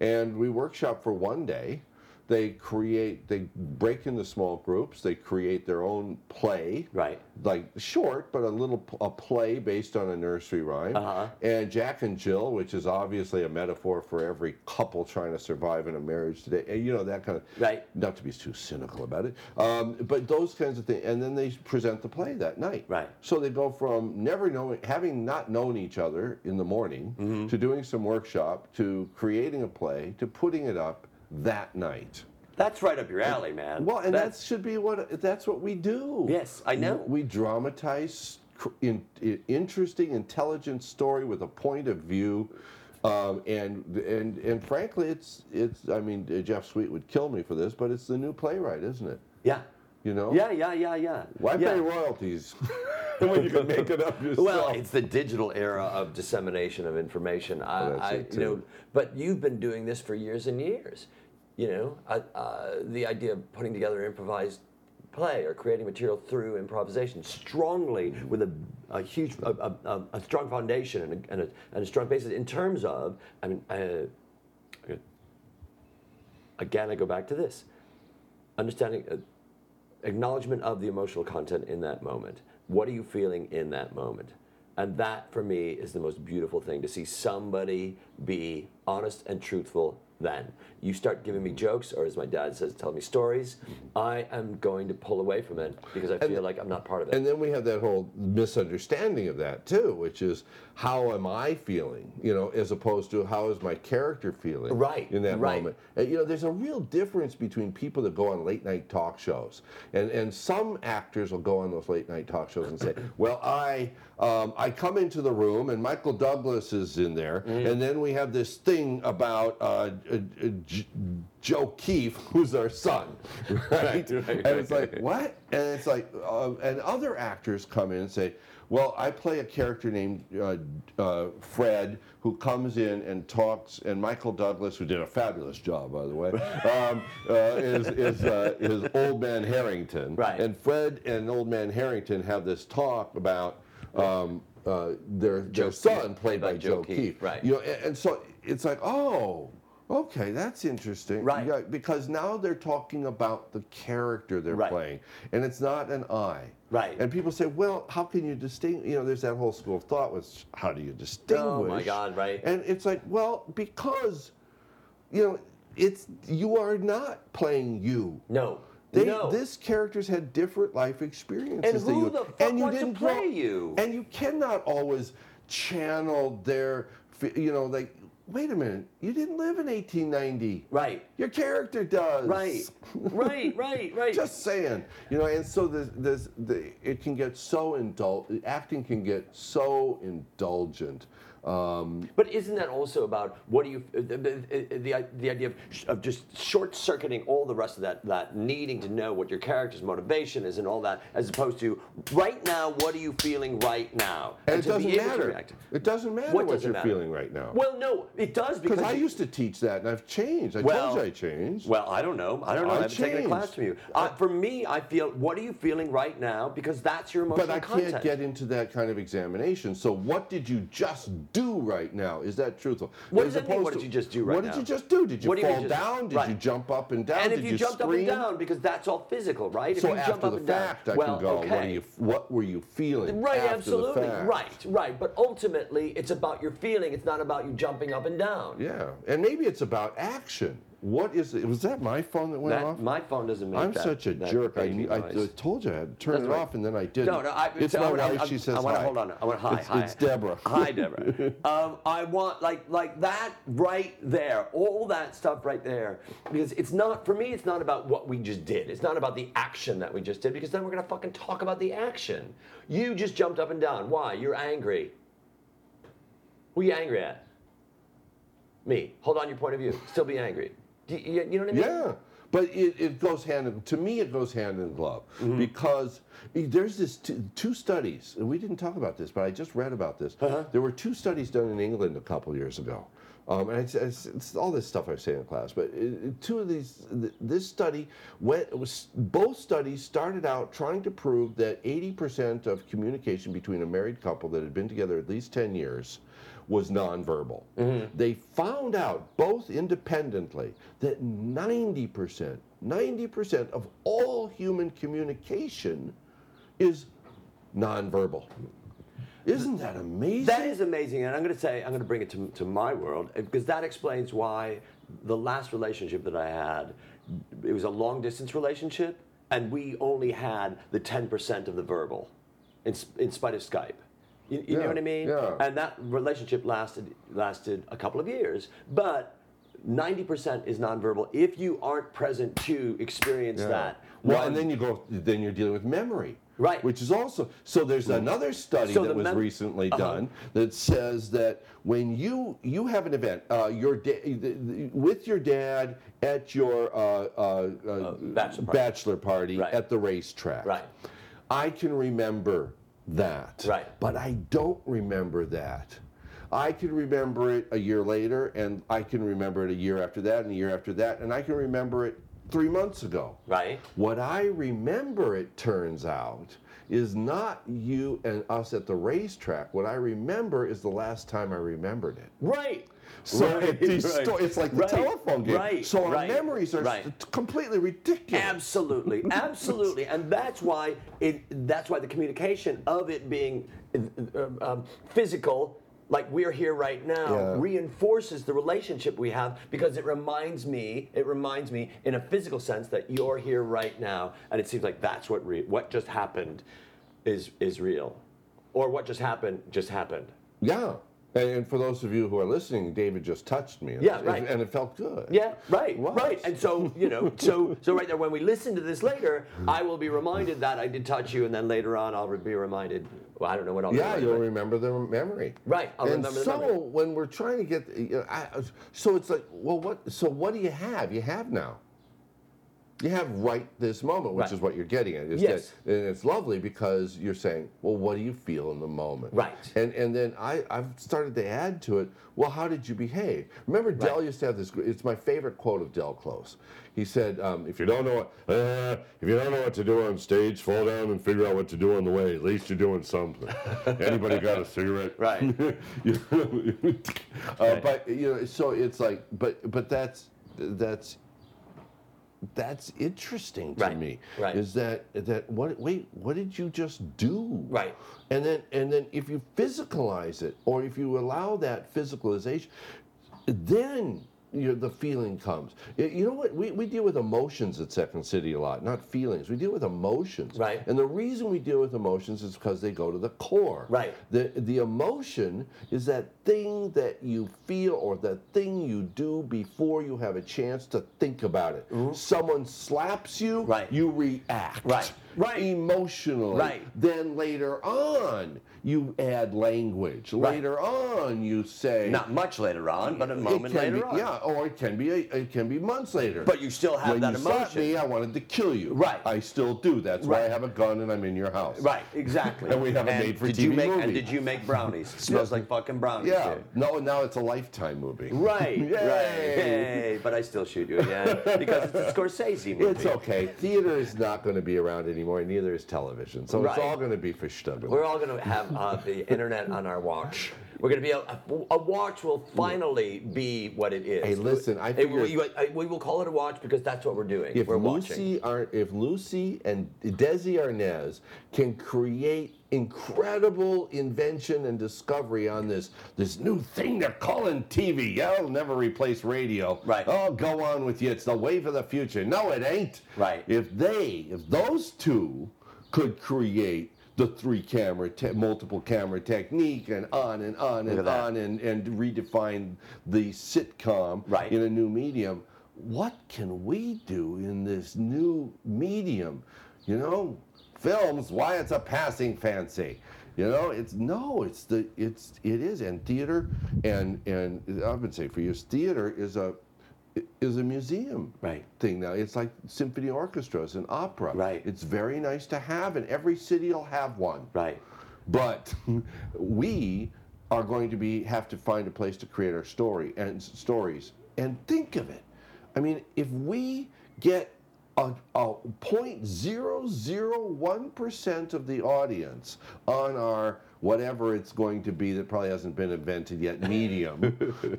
And we workshop for one day. They create, they break into small groups, they create their own play right. like short, but a little a play based on a nursery rhyme. Uh-huh. And Jack and Jill, which is obviously a metaphor for every couple trying to survive in a marriage today. And you know that kind of Right. Not to be too cynical about it, um, but those kinds of things. And then they present the play that night. Right. So they go from never knowing, having not known each other in the morning, Mm-hmm. to doing some workshop, to creating a play, to putting it up that night. That's right up your alley, man. Well, and that should be what that's what we do. Yes, I know. We dramatize in, in, interesting, intelligent story with a point of view, um, and and and frankly, it's it's. I mean, Jeff Sweet would kill me for this, but it's the new playwright, isn't it? yeah. You know. Yeah, yeah, yeah, yeah. Why yeah. pay royalties when you can make it up yourself? Well, it's the digital era of dissemination of information. I, Oh, I you know, but you've been doing this for years and years. You know, uh, uh, the idea of putting together improvised play or creating material through improvisation strongly with a, a huge, a, a, a- a strong foundation and a, and, a, and a strong basis in terms of, I mean, uh, again, I go back to this understanding, uh, acknowledgement of the emotional content in that moment. What are you feeling in that moment? And that, for me, is the most beautiful thing to see somebody be honest and truthful then. You start giving me jokes, or as my dad says, tell me stories, I am going to pull away from it because I feel like I'm not part of it. And then we have that whole misunderstanding of that too, which is how am I feeling, you know, as opposed to how is my character feeling Right, in that right. moment. And, you know, there's a real difference between people that go on late night talk shows, and and some actors will go on those late night talk shows and say, well, I um, I come into the room and Michael Douglas is in there, Mm-hmm. and then we have this thing about uh, uh, uh, J- Joe Keefe, who's our son, right? Right, right, and it's like what? And it's like, uh, and other actors come in and say, well, I play a character named uh, uh, Fred who comes in and talks, and Michael Douglas, who did a fabulous job, by the way, um, uh, is, is, uh, is Old Man Harrington. Right. And Fred and Old Man Harrington have this talk about um, uh, their, their son, played by, by Joe Joe Keefe, Keefe. right. You know, and, and so it's like, oh, okay, that's interesting. Right. Yeah, because now they're talking about the character they're Right. playing, and it's not an I. Right. And people say, well, how can you distinguish? You know, there's that whole school of thought with how do you distinguish? Oh, my God, right. And it's like, well, because, you know, it's you are not playing you. no. They, no. This characters had different life experiences. And than who you, the fuck and you wants didn't play grow- you? And you cannot always channel their, you know, like, wait a minute, you didn't live in 1890. Right. Your character does. Right. right, right, right. Just saying, you know, and so there's, there's the, it can get so indul, acting can get so indulgent. Um, But isn't that also about what do you uh, the, the, the, the idea of, of just short circuiting all the rest of that that needing to know what your character's motivation is and all that as opposed to right now what are you feeling right now and it to doesn't matter. It doesn't matter What what, you're matter? feeling right now. Well, no, it does because I used to teach that, and I've changed. I Well- told you I changed. Well, I don't know. I don't know. I, I haven't taken a changed. class from you. Uh, for me, I feel what are you feeling right now because that's your emotional But I content. can't get into that kind of examination. So what did you just do right now? Is that truthful? What does mean, what did you just do right What now? did you just do? Did you What you fall just- down? Did right. you jump up and down? and did if you, jumped up and down, because that's all physical, right? If So you jump after up the and down, fact, I well, can go. okay. What, you, what were you feeling? Right, absolutely. Right, right. But ultimately, it's about your feeling. It's not about you jumping up and down. Yeah, and maybe it's about action. What is it? Was that my phone that went That- off? my phone doesn't make I'm that- such a jerk. I, I, noise. told you I had to turn That's it right. off, and then I didn't. No, no, I, it's so my I wife. She says I want to hold on. I want to hi. It's, hi. it's Deborah. Hi, Deborah. um, I want like like that right there, all that stuff right there, because it's not for me. It's not about what we just did. It's not about the action that we just did, because then we're gonna fucking talk about the action. You just jumped up and down. Why? You're angry. Who are you angry at? Me. Hold on your point of view. Still be angry. You, you know what I mean? Yeah, but it, it goes hand in, to me it goes hand in glove Mm-hmm. because there's this two, two studies and we didn't talk about this, but I just read about this. Uh-huh. There were two studies done in England a couple years ago. Um, and it's, it's, it's all this stuff I say in class, but it- two of these, th- this study went, was, both studies started out trying to prove that 80% of communication between a married couple that had been together at least 10 years was nonverbal. Mm-hmm. They found out, both independently, that 90%, 90% of all human communication is nonverbal. Isn't that amazing? That is amazing, and I'm going to say I'm going to bring it to, to my world eh, because that explains why the last relationship that I had, it was a long distance relationship, and we only had the 10% of the verbal, in, in spite of Skype. You, you know what I mean? yeah. And that relationship lasted lasted a couple of years, but 90% is nonverbal. If you aren't present to experience Yeah. that, Well, and then you go, then you're dealing with memory. Right. Which is also, so there's another study So that was mem- recently Uh-huh. done that says that when you you have an event, uh, your da- with your dad at your uh, uh, uh, bachelor party. bachelor party Right. at the racetrack. Right. I can remember that. Right. But I don't remember that. I can remember it a year later, and I can remember it a year after that, and a year after that, and I can remember it three months ago. right? What I remember, it turns out, is not you and us at the racetrack. What I remember is the last time I remembered it. Right. So Right, it right. it's like the Right, telephone game. right, so our memories are completely ridiculous. Absolutely, absolutely, and that's why it. That's why the communication of it being uh, um, physical, like we're here right now, Yeah. reinforces the relationship we have because it reminds me. It reminds me in a physical sense that you're here right now, and it seems like that's what re- what just happened is is real, or what just happened just happened. Yeah. And, and for those of you who are listening, David just touched me. and Yeah, it- right. And it felt good. Yeah, right, right. And so, you know, so so right there, when we listen to this later, I will be reminded that I did touch you, and then later on, I'll be reminded. Well, I don't know what I'll Yeah, you'll but- remember the memory. Right, I'll and remember the so memory. when we're trying to get, you know, I, so it's like, well, what? So what do you have? You have now. You have right this moment, which Right. is what you're getting at. Yes. that- and it's lovely because you're saying, well, what do you feel in the moment? Right. And and then I I've started to add to it. Well, how did you behave? Remember, Del used to have this. It's my favorite quote of Del Close. He said, um, "If you don't know what, uh, if you don't know what to do on stage, fall down and figure out what to do on the way. At least you're doing something. Anybody got a cigarette? Right. You know, uh, but you know, so it's like, but but that's that's that's interesting to Right, me. right. Is that that what? Wait, what did you just do? Right. And then and then if you physicalize it, or if you allow that physicalization, then you the feeling comes. You know what? We, we deal with emotions at Second City a lot, not feelings. We deal with emotions. Right. And the reason we deal with emotions is because they go to the core. Right. The the emotion is that thing that you feel or that thing you do before you have a chance to think about it. Someone slaps you, Mm-hmm. Right. you react. Right. Right. Emotionally. Right. Then later on, you add language. Right. Later on, you say. Not much later on, but a moment later be, on. Yeah, or it can be a, it can be months later. But you still have when that you emotion. me, I wanted to kill you. Right. I still do. That's why I have a gun and I'm in your house. Right, exactly. And we have a And made-for-TV did you make, movie. And did you make brownies? It smells like fucking brownies. Yeah. No, now it's a lifetime movie. Right, Yay. right. Yay. But I still shoot you again because it's a Scorsese movie. It's okay. Theater is not going to be around anymore, and neither is television. So it's all going to be for Stuggen. We're all going to have uh, the internet on our watch. We're going to be a, a, watch will finally be what it is. Hey, listen, I It will- figure- you- we will call it a watch because that's what we're doing. if we're watching. Lucy if Lucy and Desi Arnaz can create incredible invention and discovery on this this new thing they're calling TV. Yeah, it'll never replace radio. Right. Oh, go on with you. It's the wave of the future. No, it ain't. Right. If they, if those two could create the three camera, te- multiple camera technique, and on and on and on, and, and redefine the sitcom Right. in a new medium. What can we do in this new medium? You know, films. Why it's a passing fancy. You know, it's no, it's the it's it is, and theater, and and I've been saying for years, theater is a is a museum Right. thing now. It's like symphony orchestras and opera. Right. It's very nice to have, and every city will have one. Right. But we are going to be have to find a place to create our story and stories. And think of it. I mean, if we get a, a 0.001% of the audience on our whatever it's going to be that probably hasn't been invented yet medium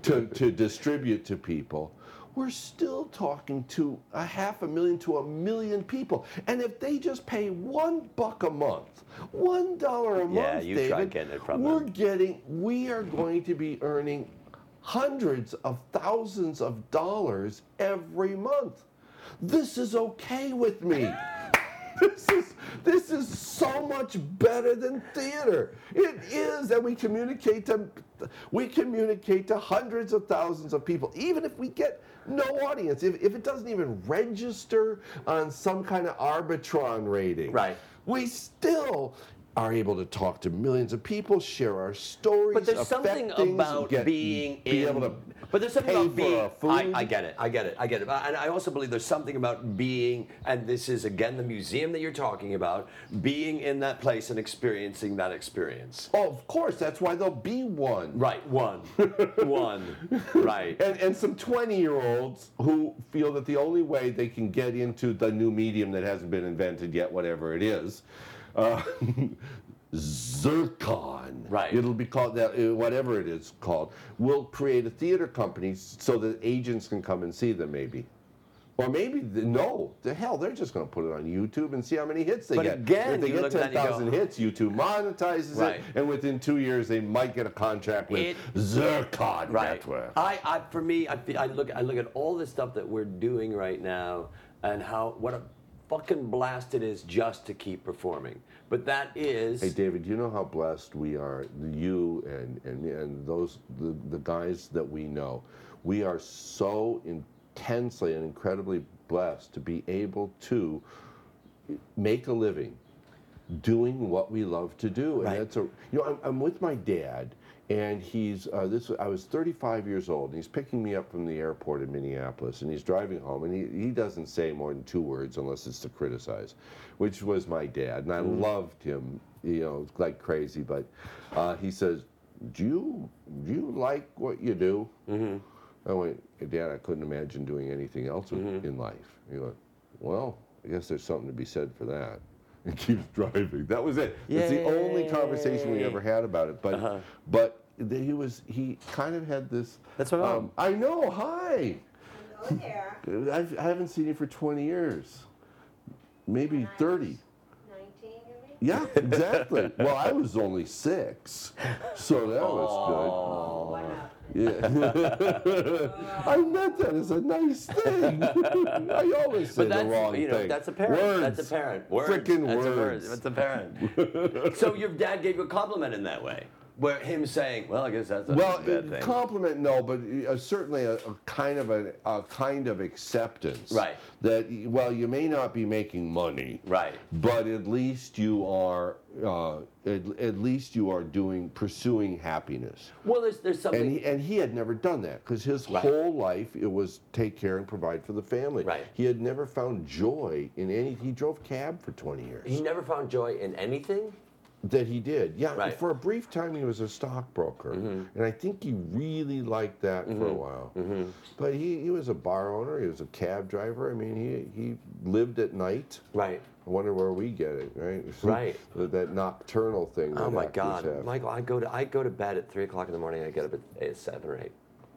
to, to distribute to people we're still talking to a half a million to a million people. And if they just pay one buck a month, one dollar a month, Yeah, you tried David, getting it from we're them. getting, we are going to be earning hundreds of thousands of dollars every month. This is okay with me. This is this is so much better than theater. It is, and we communicate to we communicate to hundreds of thousands of people, even if we get no audience. If, if it doesn't even register on some kind of Arbitron rating, Right. We still are able to talk to millions of people, share our stories. But there's something things, about get- being be in. able to but there's something pay about being. our food. I, I get it. I get it. I get it. And I also believe there's something about being, and this is again the museum that you're talking about, being in that place and experiencing that experience. Oh, of course, that's why there'll be one. Right. One. One. Right. and, and some 20 year olds who feel that the only way they can get into the new medium that hasn't been invented yet, whatever it is, uh, Zircon, Right. It'll be called that, uh, whatever it is called, We'll create a theater company so that agents can come and see them, maybe. Or maybe the, no, the hell, they're just going to put it on YouTube and see how many hits they But get. again, if they get look at that and you 10,000 hits, YouTube monetizes Right. it, and within two years they might get a contract with It- Zircon Right. Network. I, I for me, I, feel- I look I look at all the stuff that we're doing right now and how what a fucking blast it is just to keep performing. But that is Hey David, you know how blessed we are, you and and, and those the, the guys that we know. We are so intensely and incredibly blessed to be able to make a living doing what we love to do. Right. And that's a you know, I'm, I'm with my dad and he's uh, this I was 35 years old and he's picking me up from the airport in Minneapolis and he's driving home and he, he doesn't say more than two words unless it's to criticize, which was my dad and I loved him, you know, like crazy. But uh, he says, "Do you do you like what you do?" Mm-hmm. I went, Dad, I couldn't imagine doing anything else with- in life. He went, Well, I guess there's something to be said for that. And keeps driving. That was it. It's the only conversation we ever had about it. But Uh-huh. but th- he was he kind of had this. um, That's my mom. I know. Hi. Hello there. I've, I haven't seen you for 20 years. Maybe 30. 19. Yeah, exactly. well, I was only six, so that was What happened? good. Yeah. I meant that as a nice thing. I always say But that's the wrong you know thing. that's apparent. Words. That's apparent. Words. Frickin' that's a word. words. That's apparent. so your dad gave you a compliment in that way, where him saying, "Well, I guess that's a Well, bad thing." compliment no, but uh, certainly a, a kind of a, a kind of acceptance. Right. That well, you may not be making money. Right. But at least you are. Uh, at, at least you are doing pursuing happiness. well, there's there's something. And he, and he had never done that because his Right. whole life it was take care and provide for the family. Right. He had never found joy in any. He drove cab for 20 years. he never found joy in anything. That he did, yeah. Right. For a brief time, he was a stockbroker, mm-hmm. and I think he really liked that for a mm-hmm. while. Mm-hmm. But he, he was a bar owner. He was a cab driver. I mean, he he lived at night. Right. I wonder where we get it, right? Right. that, nocturnal thing. Oh that my God, have. Michael! I go to I go to bed at three o'clock in the morning. I get up at, at seven or eight,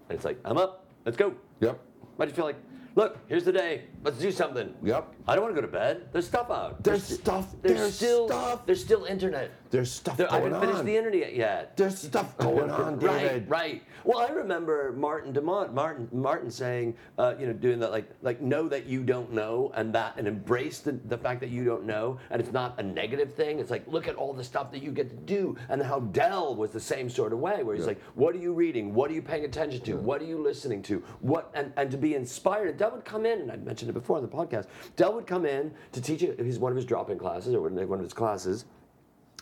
and it's like I'm up. Let's go. Yep. I just feel like Look, here's the day. Let's do something. Yep. I don't want to go to bed. There's stuff out. There's st- stuff- There's, there's still stuff. There's still internet. There's stuff There- I haven't finished the internet yet. There's stuff going on, David. right. Right. Well, I remember Martin de Maat, Martin, Martin saying, uh, you know, doing that, like, like know that you don't know, and that, and embrace the, the fact that you don't know, and it's not a negative thing. It's like look at all the stuff that you get to do, and how Del was the same sort of way, where he's like, what are you reading? What are you paying attention to? What are you listening to? What and, and to be inspired. Del would come in, and I mentioned it before on the podcast. Del would come in to teach it. He's one of his drop-in classes, or one of his classes.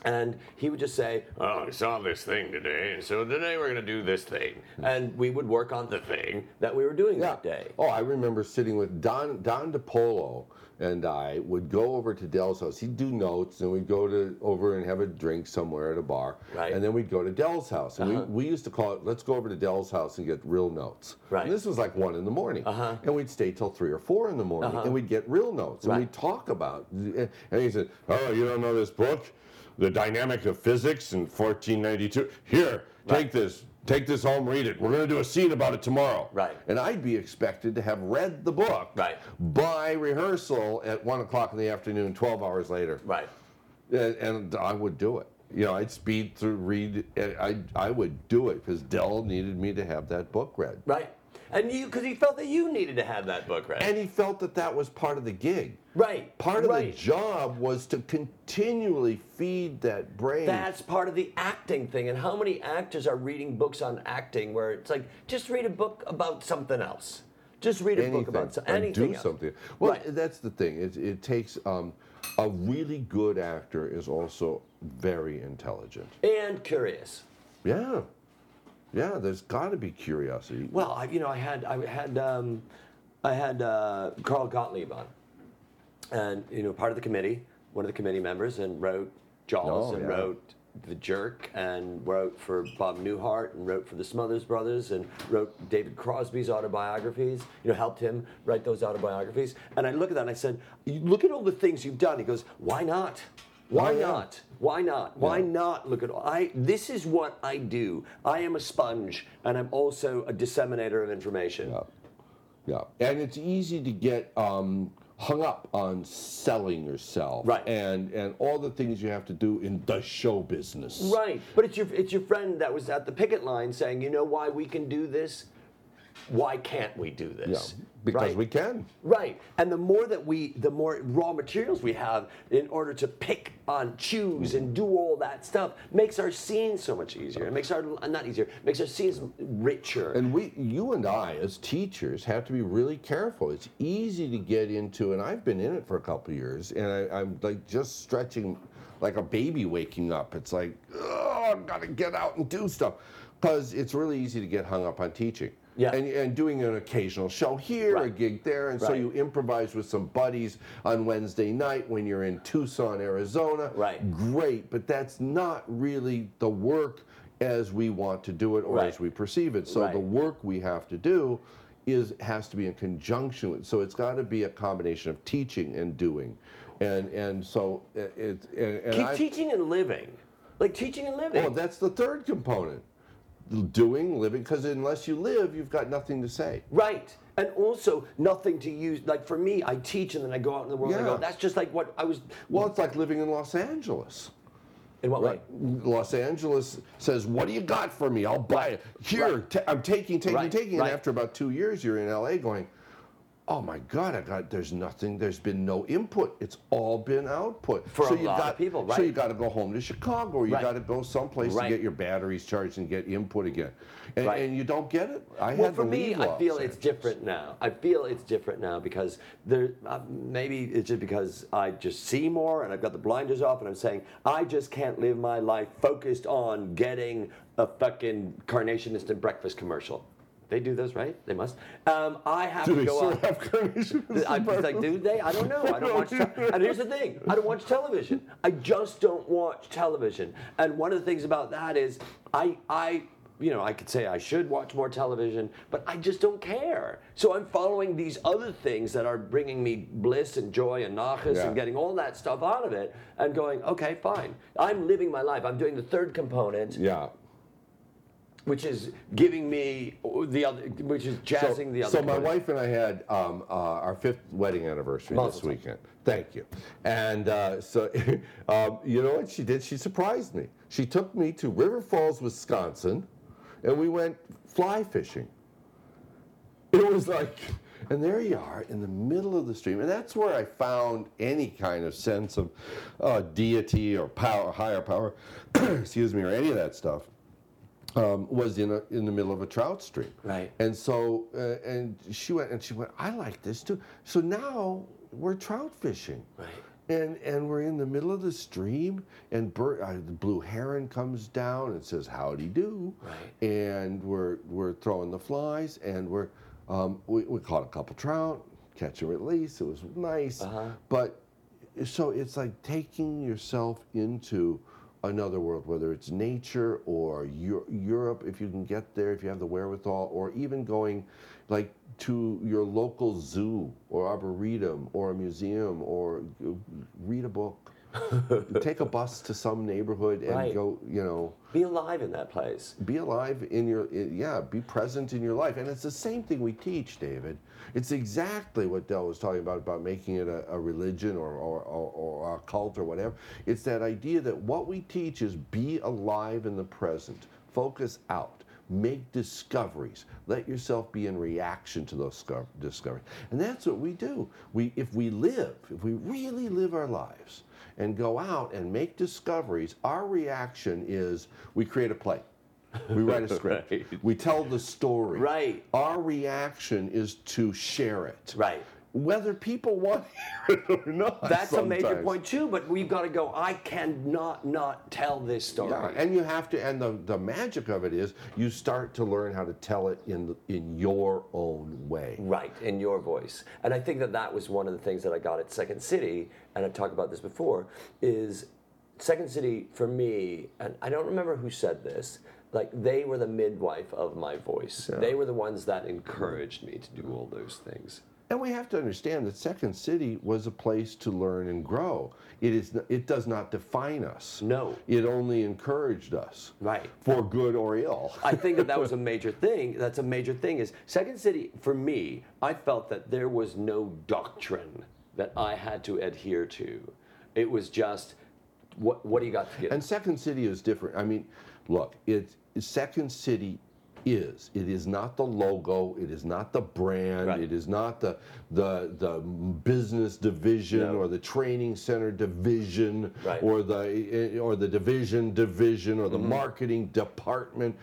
And he would just say, Oh, I saw this thing today, and so today we're going to do this thing. And we would work on the thing that we were doing that day. Oh, I remember sitting with Don Don DePollo and I would go over to Del's house. He'd do notes, and we'd go to over and have a drink somewhere at a bar. Right. And then we'd go to Del's house, and Uh-huh. we, we used to call it, "Let's go over to Del's house and get real notes." Right. And this was like one in the morning. Uh-huh. And we'd stay till three or four in the morning, Uh-huh. and we'd get real notes, and Right. we'd talk about. And he said, "Oh, you don't know this book, The Dynamic of Physics in 1492? Here, take this." Take this home, read it. We're going to do a scene about it tomorrow. Right. And I'd be expected to have read the book Right. by rehearsal at one o'clock in the afternoon, 12 hours later. Right. And, and I would do it. You know, I'd speed through, read, I, I would do it because Del needed me to have that book read. Right. And you, because he felt that you needed to have that book read. And he felt that that was part of the gig. right. Part of right. the job was to continually feed that brain. That's part of the acting thing. And how many actors are reading books on acting where it's like, just read a book about something else. Just read a book about so- anything do else. something. Well, Right. that's the thing. It, it takes um, a really good actor is also very intelligent. And curious. Yeah, yeah. There's got to be curiosity. Well, I, you know, I had I had um, I had uh, Carl Gottlieb on, and you know, part of the committee, one of the committee members, and wrote Jaws Oh, and yeah. wrote The Jerk, and wrote for Bob Newhart, and wrote for the Smothers Brothers, and wrote David Crosby's autobiographies. You know, helped him write those autobiographies. And I look at that and I said, look at all the things you've done." He goes, "Why not?" Why yeah. not? Why not? Why not look at all? I this is what I do. I am a sponge and I'm also a disseminator of information. Yeah, yeah. And it's easy to get um, hung up on selling yourself, Right. And and all the things you have to do in the show business, Right. But it's your it's your friend that was at the picket line saying, "You know why we can do this? Why can't we do Yeah, this?" Because Right. we can. Right. And the more that we, the more raw materials we have in order to pick on, choose, and do all that stuff makes our scenes so much easier. It makes our, not easier, makes our scenes richer. And we, you and I, as teachers, have to be really careful. It's easy to get into, and I've been in it for a couple of years, and I, I'm like just stretching like a baby waking up. It's like, oh, I've got to get out and do stuff. Because it's really easy to get hung up on teaching. Yeah. And, and doing an occasional show here, a gig there, and so you improvise with some buddies on Wednesday night when you're in Tucson, Arizona. Right. Great, but that's not really the work as we want to do it or Right. as we perceive it. So Right. the work we have to do is has to be in conjunction with. So it's got to be a combination of teaching and doing, and and so uh, it. it and, and Keep teaching and living. Like teaching and living. Oh, that's the third component. Doing, living, because unless you live, you've got nothing to say. Right. And also nothing to use. Like for me, I teach and then I go out in the world and I Yeah. go, that's just like what I was. Well, it's like living in Los Angeles. In what Right. way? Los Angeles says, "What do you got for me? I'll buy it. Here, Right. I'm taking, taking, Right. taking." Right. And after about two years, you're in LA, going, "Oh my God, I got. There's nothing. There's been no input. It's all been output." For so a you lot of got, people, So right. you got to go home to Chicago, or you Right. got to go someplace Right. to get your batteries charged and get input again, and, Right. and you don't get it. I Well, for me, I feel it's different now. I feel it's different now because there. Uh, maybe it's just because I just see more and I've got the blinders off, and I'm saying I just can't live my life focused on getting a fucking Carnation Instant Breakfast commercial. They do those, right? They must. Um, I have Do to they go still on. have carnation? I was like, do they? I don't know. I don't watch. Te- and here's the thing: I don't watch television. I just don't watch television. And one of the things about that is, I, I, you know, I could say I should watch more television, but I just don't care. So I'm following these other things that are bringing me bliss and joy and nachas Yeah. and getting all that stuff out of it, and going, okay, fine. I'm living my life. I'm doing the third component yeah. Which is giving me the other, which is jazzing the other. So my wife and I had um, uh, our fifth wedding anniversary this weekend. Thank you. And uh, so, um, you know what she did? She surprised me. She took me to River Falls, Wisconsin, and we went fly fishing. It was like, and there you are in the middle of the stream, and that's where I found any kind of sense of uh, deity or power, higher power, excuse me, or any of that stuff. Um, was in a, in the middle of a trout stream, Right. And so, uh, and she went, and she went. I like this too. So now we're trout fishing, Right. and and we're in the middle of the stream, and bird, uh, the blue heron comes down and says howdy do, Right. and we're we're throwing the flies, and we're um, we, we caught a couple trout, catch and release. It was nice, Uh-huh. but so it's like taking yourself into another world, whether it's nature or Eu- Europe, if you can get there, if you have the wherewithal, or even going like to your local zoo or arboretum or a museum or read a book. Take a bus to some neighborhood and Right. go, you know, Be alive in that place. be alive in your yeah be present in your life. And it's the same thing we teach david. It's exactly what Del was talking about about making it a, a religion or, or, or, or a cult or whatever. It's that idea that what we teach is be alive in the present. Focus out. Make discoveries. Let yourself be in reaction to those discoveries. And that's what we do. We if we live if we really live our lives and go out and make discoveries, our reaction is we create a play. We write a script. Right. We tell the story. Right. Our reaction is to share it. Right. Whether people want to hear it or not. That's a major point too, but we've got to go, I cannot not tell this story. Yeah, and you have to, and the, the magic of it is you start to learn how to tell it in the, in your own way. Right, in your voice. And I think that that was one of the things that I got at Second City, and I've talked about this before, is Second City for me, and I don't remember who said this, like they were the midwife of my voice. They were the ones that encouraged me to do all those things. And we have to understand that Second City was a place to learn and grow. It is. It does not define us. No. It only encouraged us. Right. For good or ill. I think that that was a major thing. That's a major thing. Is Second City for me? I felt that there was no doctrine that I had to adhere to. It was just what what do you got to get? And Second City is different. I mean, look, it Second City is. It is not the logo. It is not the brand. Right. It is not the the the business division No. or the training center division Right. Mm-hmm. or the or the division division or the marketing department.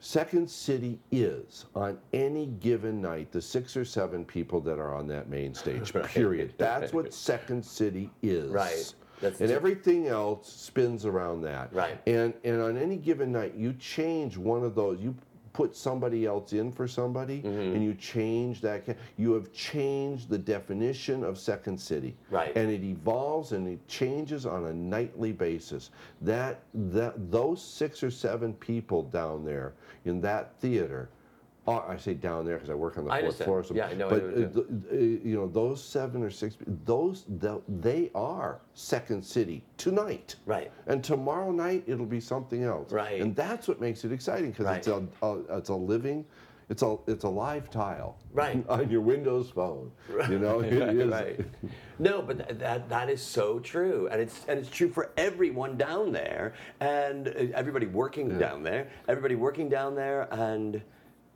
Second City is on any given night the six or seven people that are on that main stage. Period. That's what Second City is. Right. That's and everything else spins around that. Right. And and on any given night, you change one of those. You put somebody else in for somebody, Mm-hmm. and you change that. You have changed the definition of Second City. Right. And it evolves and it changes on a nightly basis. That that those six or seven people down there in that theater. Are, I say down there because I work on the I fourth understand. floor. So, Yeah, I know, I But know uh, th- uh, you know those seven or six, those th- they are Second City tonight. Right. And tomorrow night it'll be something else. Right. And that's what makes it exciting because it's a, a it's a living, it's a it's a live tile. Right. On your Windows phone. You know it is. right. No, but th- that that is so true, and it's and it's true for everyone down there, and uh, everybody working down there, everybody working down there, and.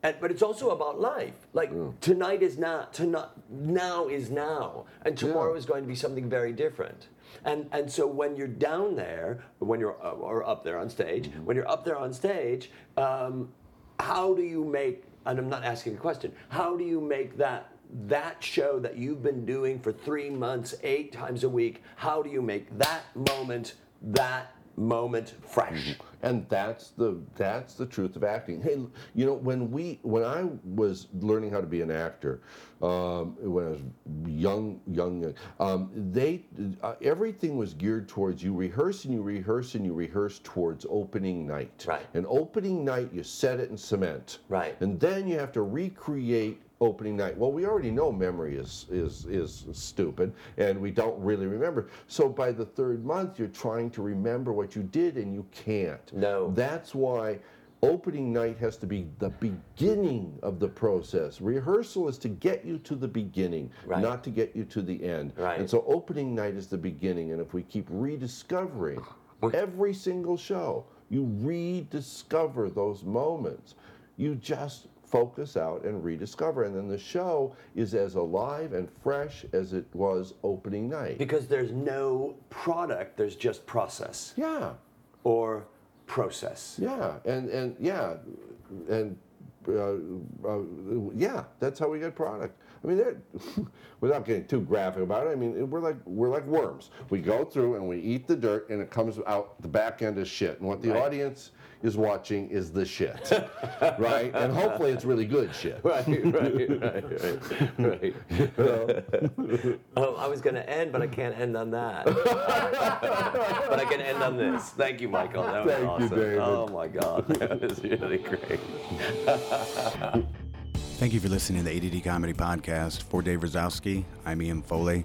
And, but it's also about life. Like tonight is not tonight. Now is now, and tomorrow Yeah. is going to be something very different. And and so when you're down there, when you're uh, or up there on stage, when you're up there on stage, um, how do you make? And I'm not asking a question. How do you make that that show that you've been doing for three months, eight times a week? How do you make that moment that moment fresh? And that's the that's the truth of acting. Hey, you know when we when I was learning how to be an actor, um, when I was young young, young, um, they uh, everything was geared towards you rehearse and you rehearse and you rehearse towards opening night. Right. And opening night, you set it in cement. Right. And then you have to recreate opening night. Well, we already know memory is is is stupid and we don't really remember. So by the third month you're trying to remember what you did and you can't. No. That's why opening night has to be the beginning of the process. Rehearsal is to get you to the beginning, Right. not to get you to the end. Right. And so opening night is the beginning. And if we keep rediscovering every single show, you rediscover those moments. You just focus out and rediscover. And then the show is as alive and fresh as it was opening night. Because there's no product, there's just process Yeah. or process. Yeah, and and yeah, and uh, uh, yeah, that's how we get product. I mean, without getting too graphic about it, I mean, we're like we're like worms. We go through and we eat the dirt, and it comes out the back end is shit. And what the Right. audience is watching is the shit, right? And hopefully, it's really good shit. Right, right, right, right, right. oh, I was going to end, but I can't end on that. but I can end on this. Thank you, Michael. That was Thank you, awesome. David. Oh my God, that was really great. Thank you for listening to the ADD Comedy Podcast. For Dave Razowsky, I'm Ian Foley.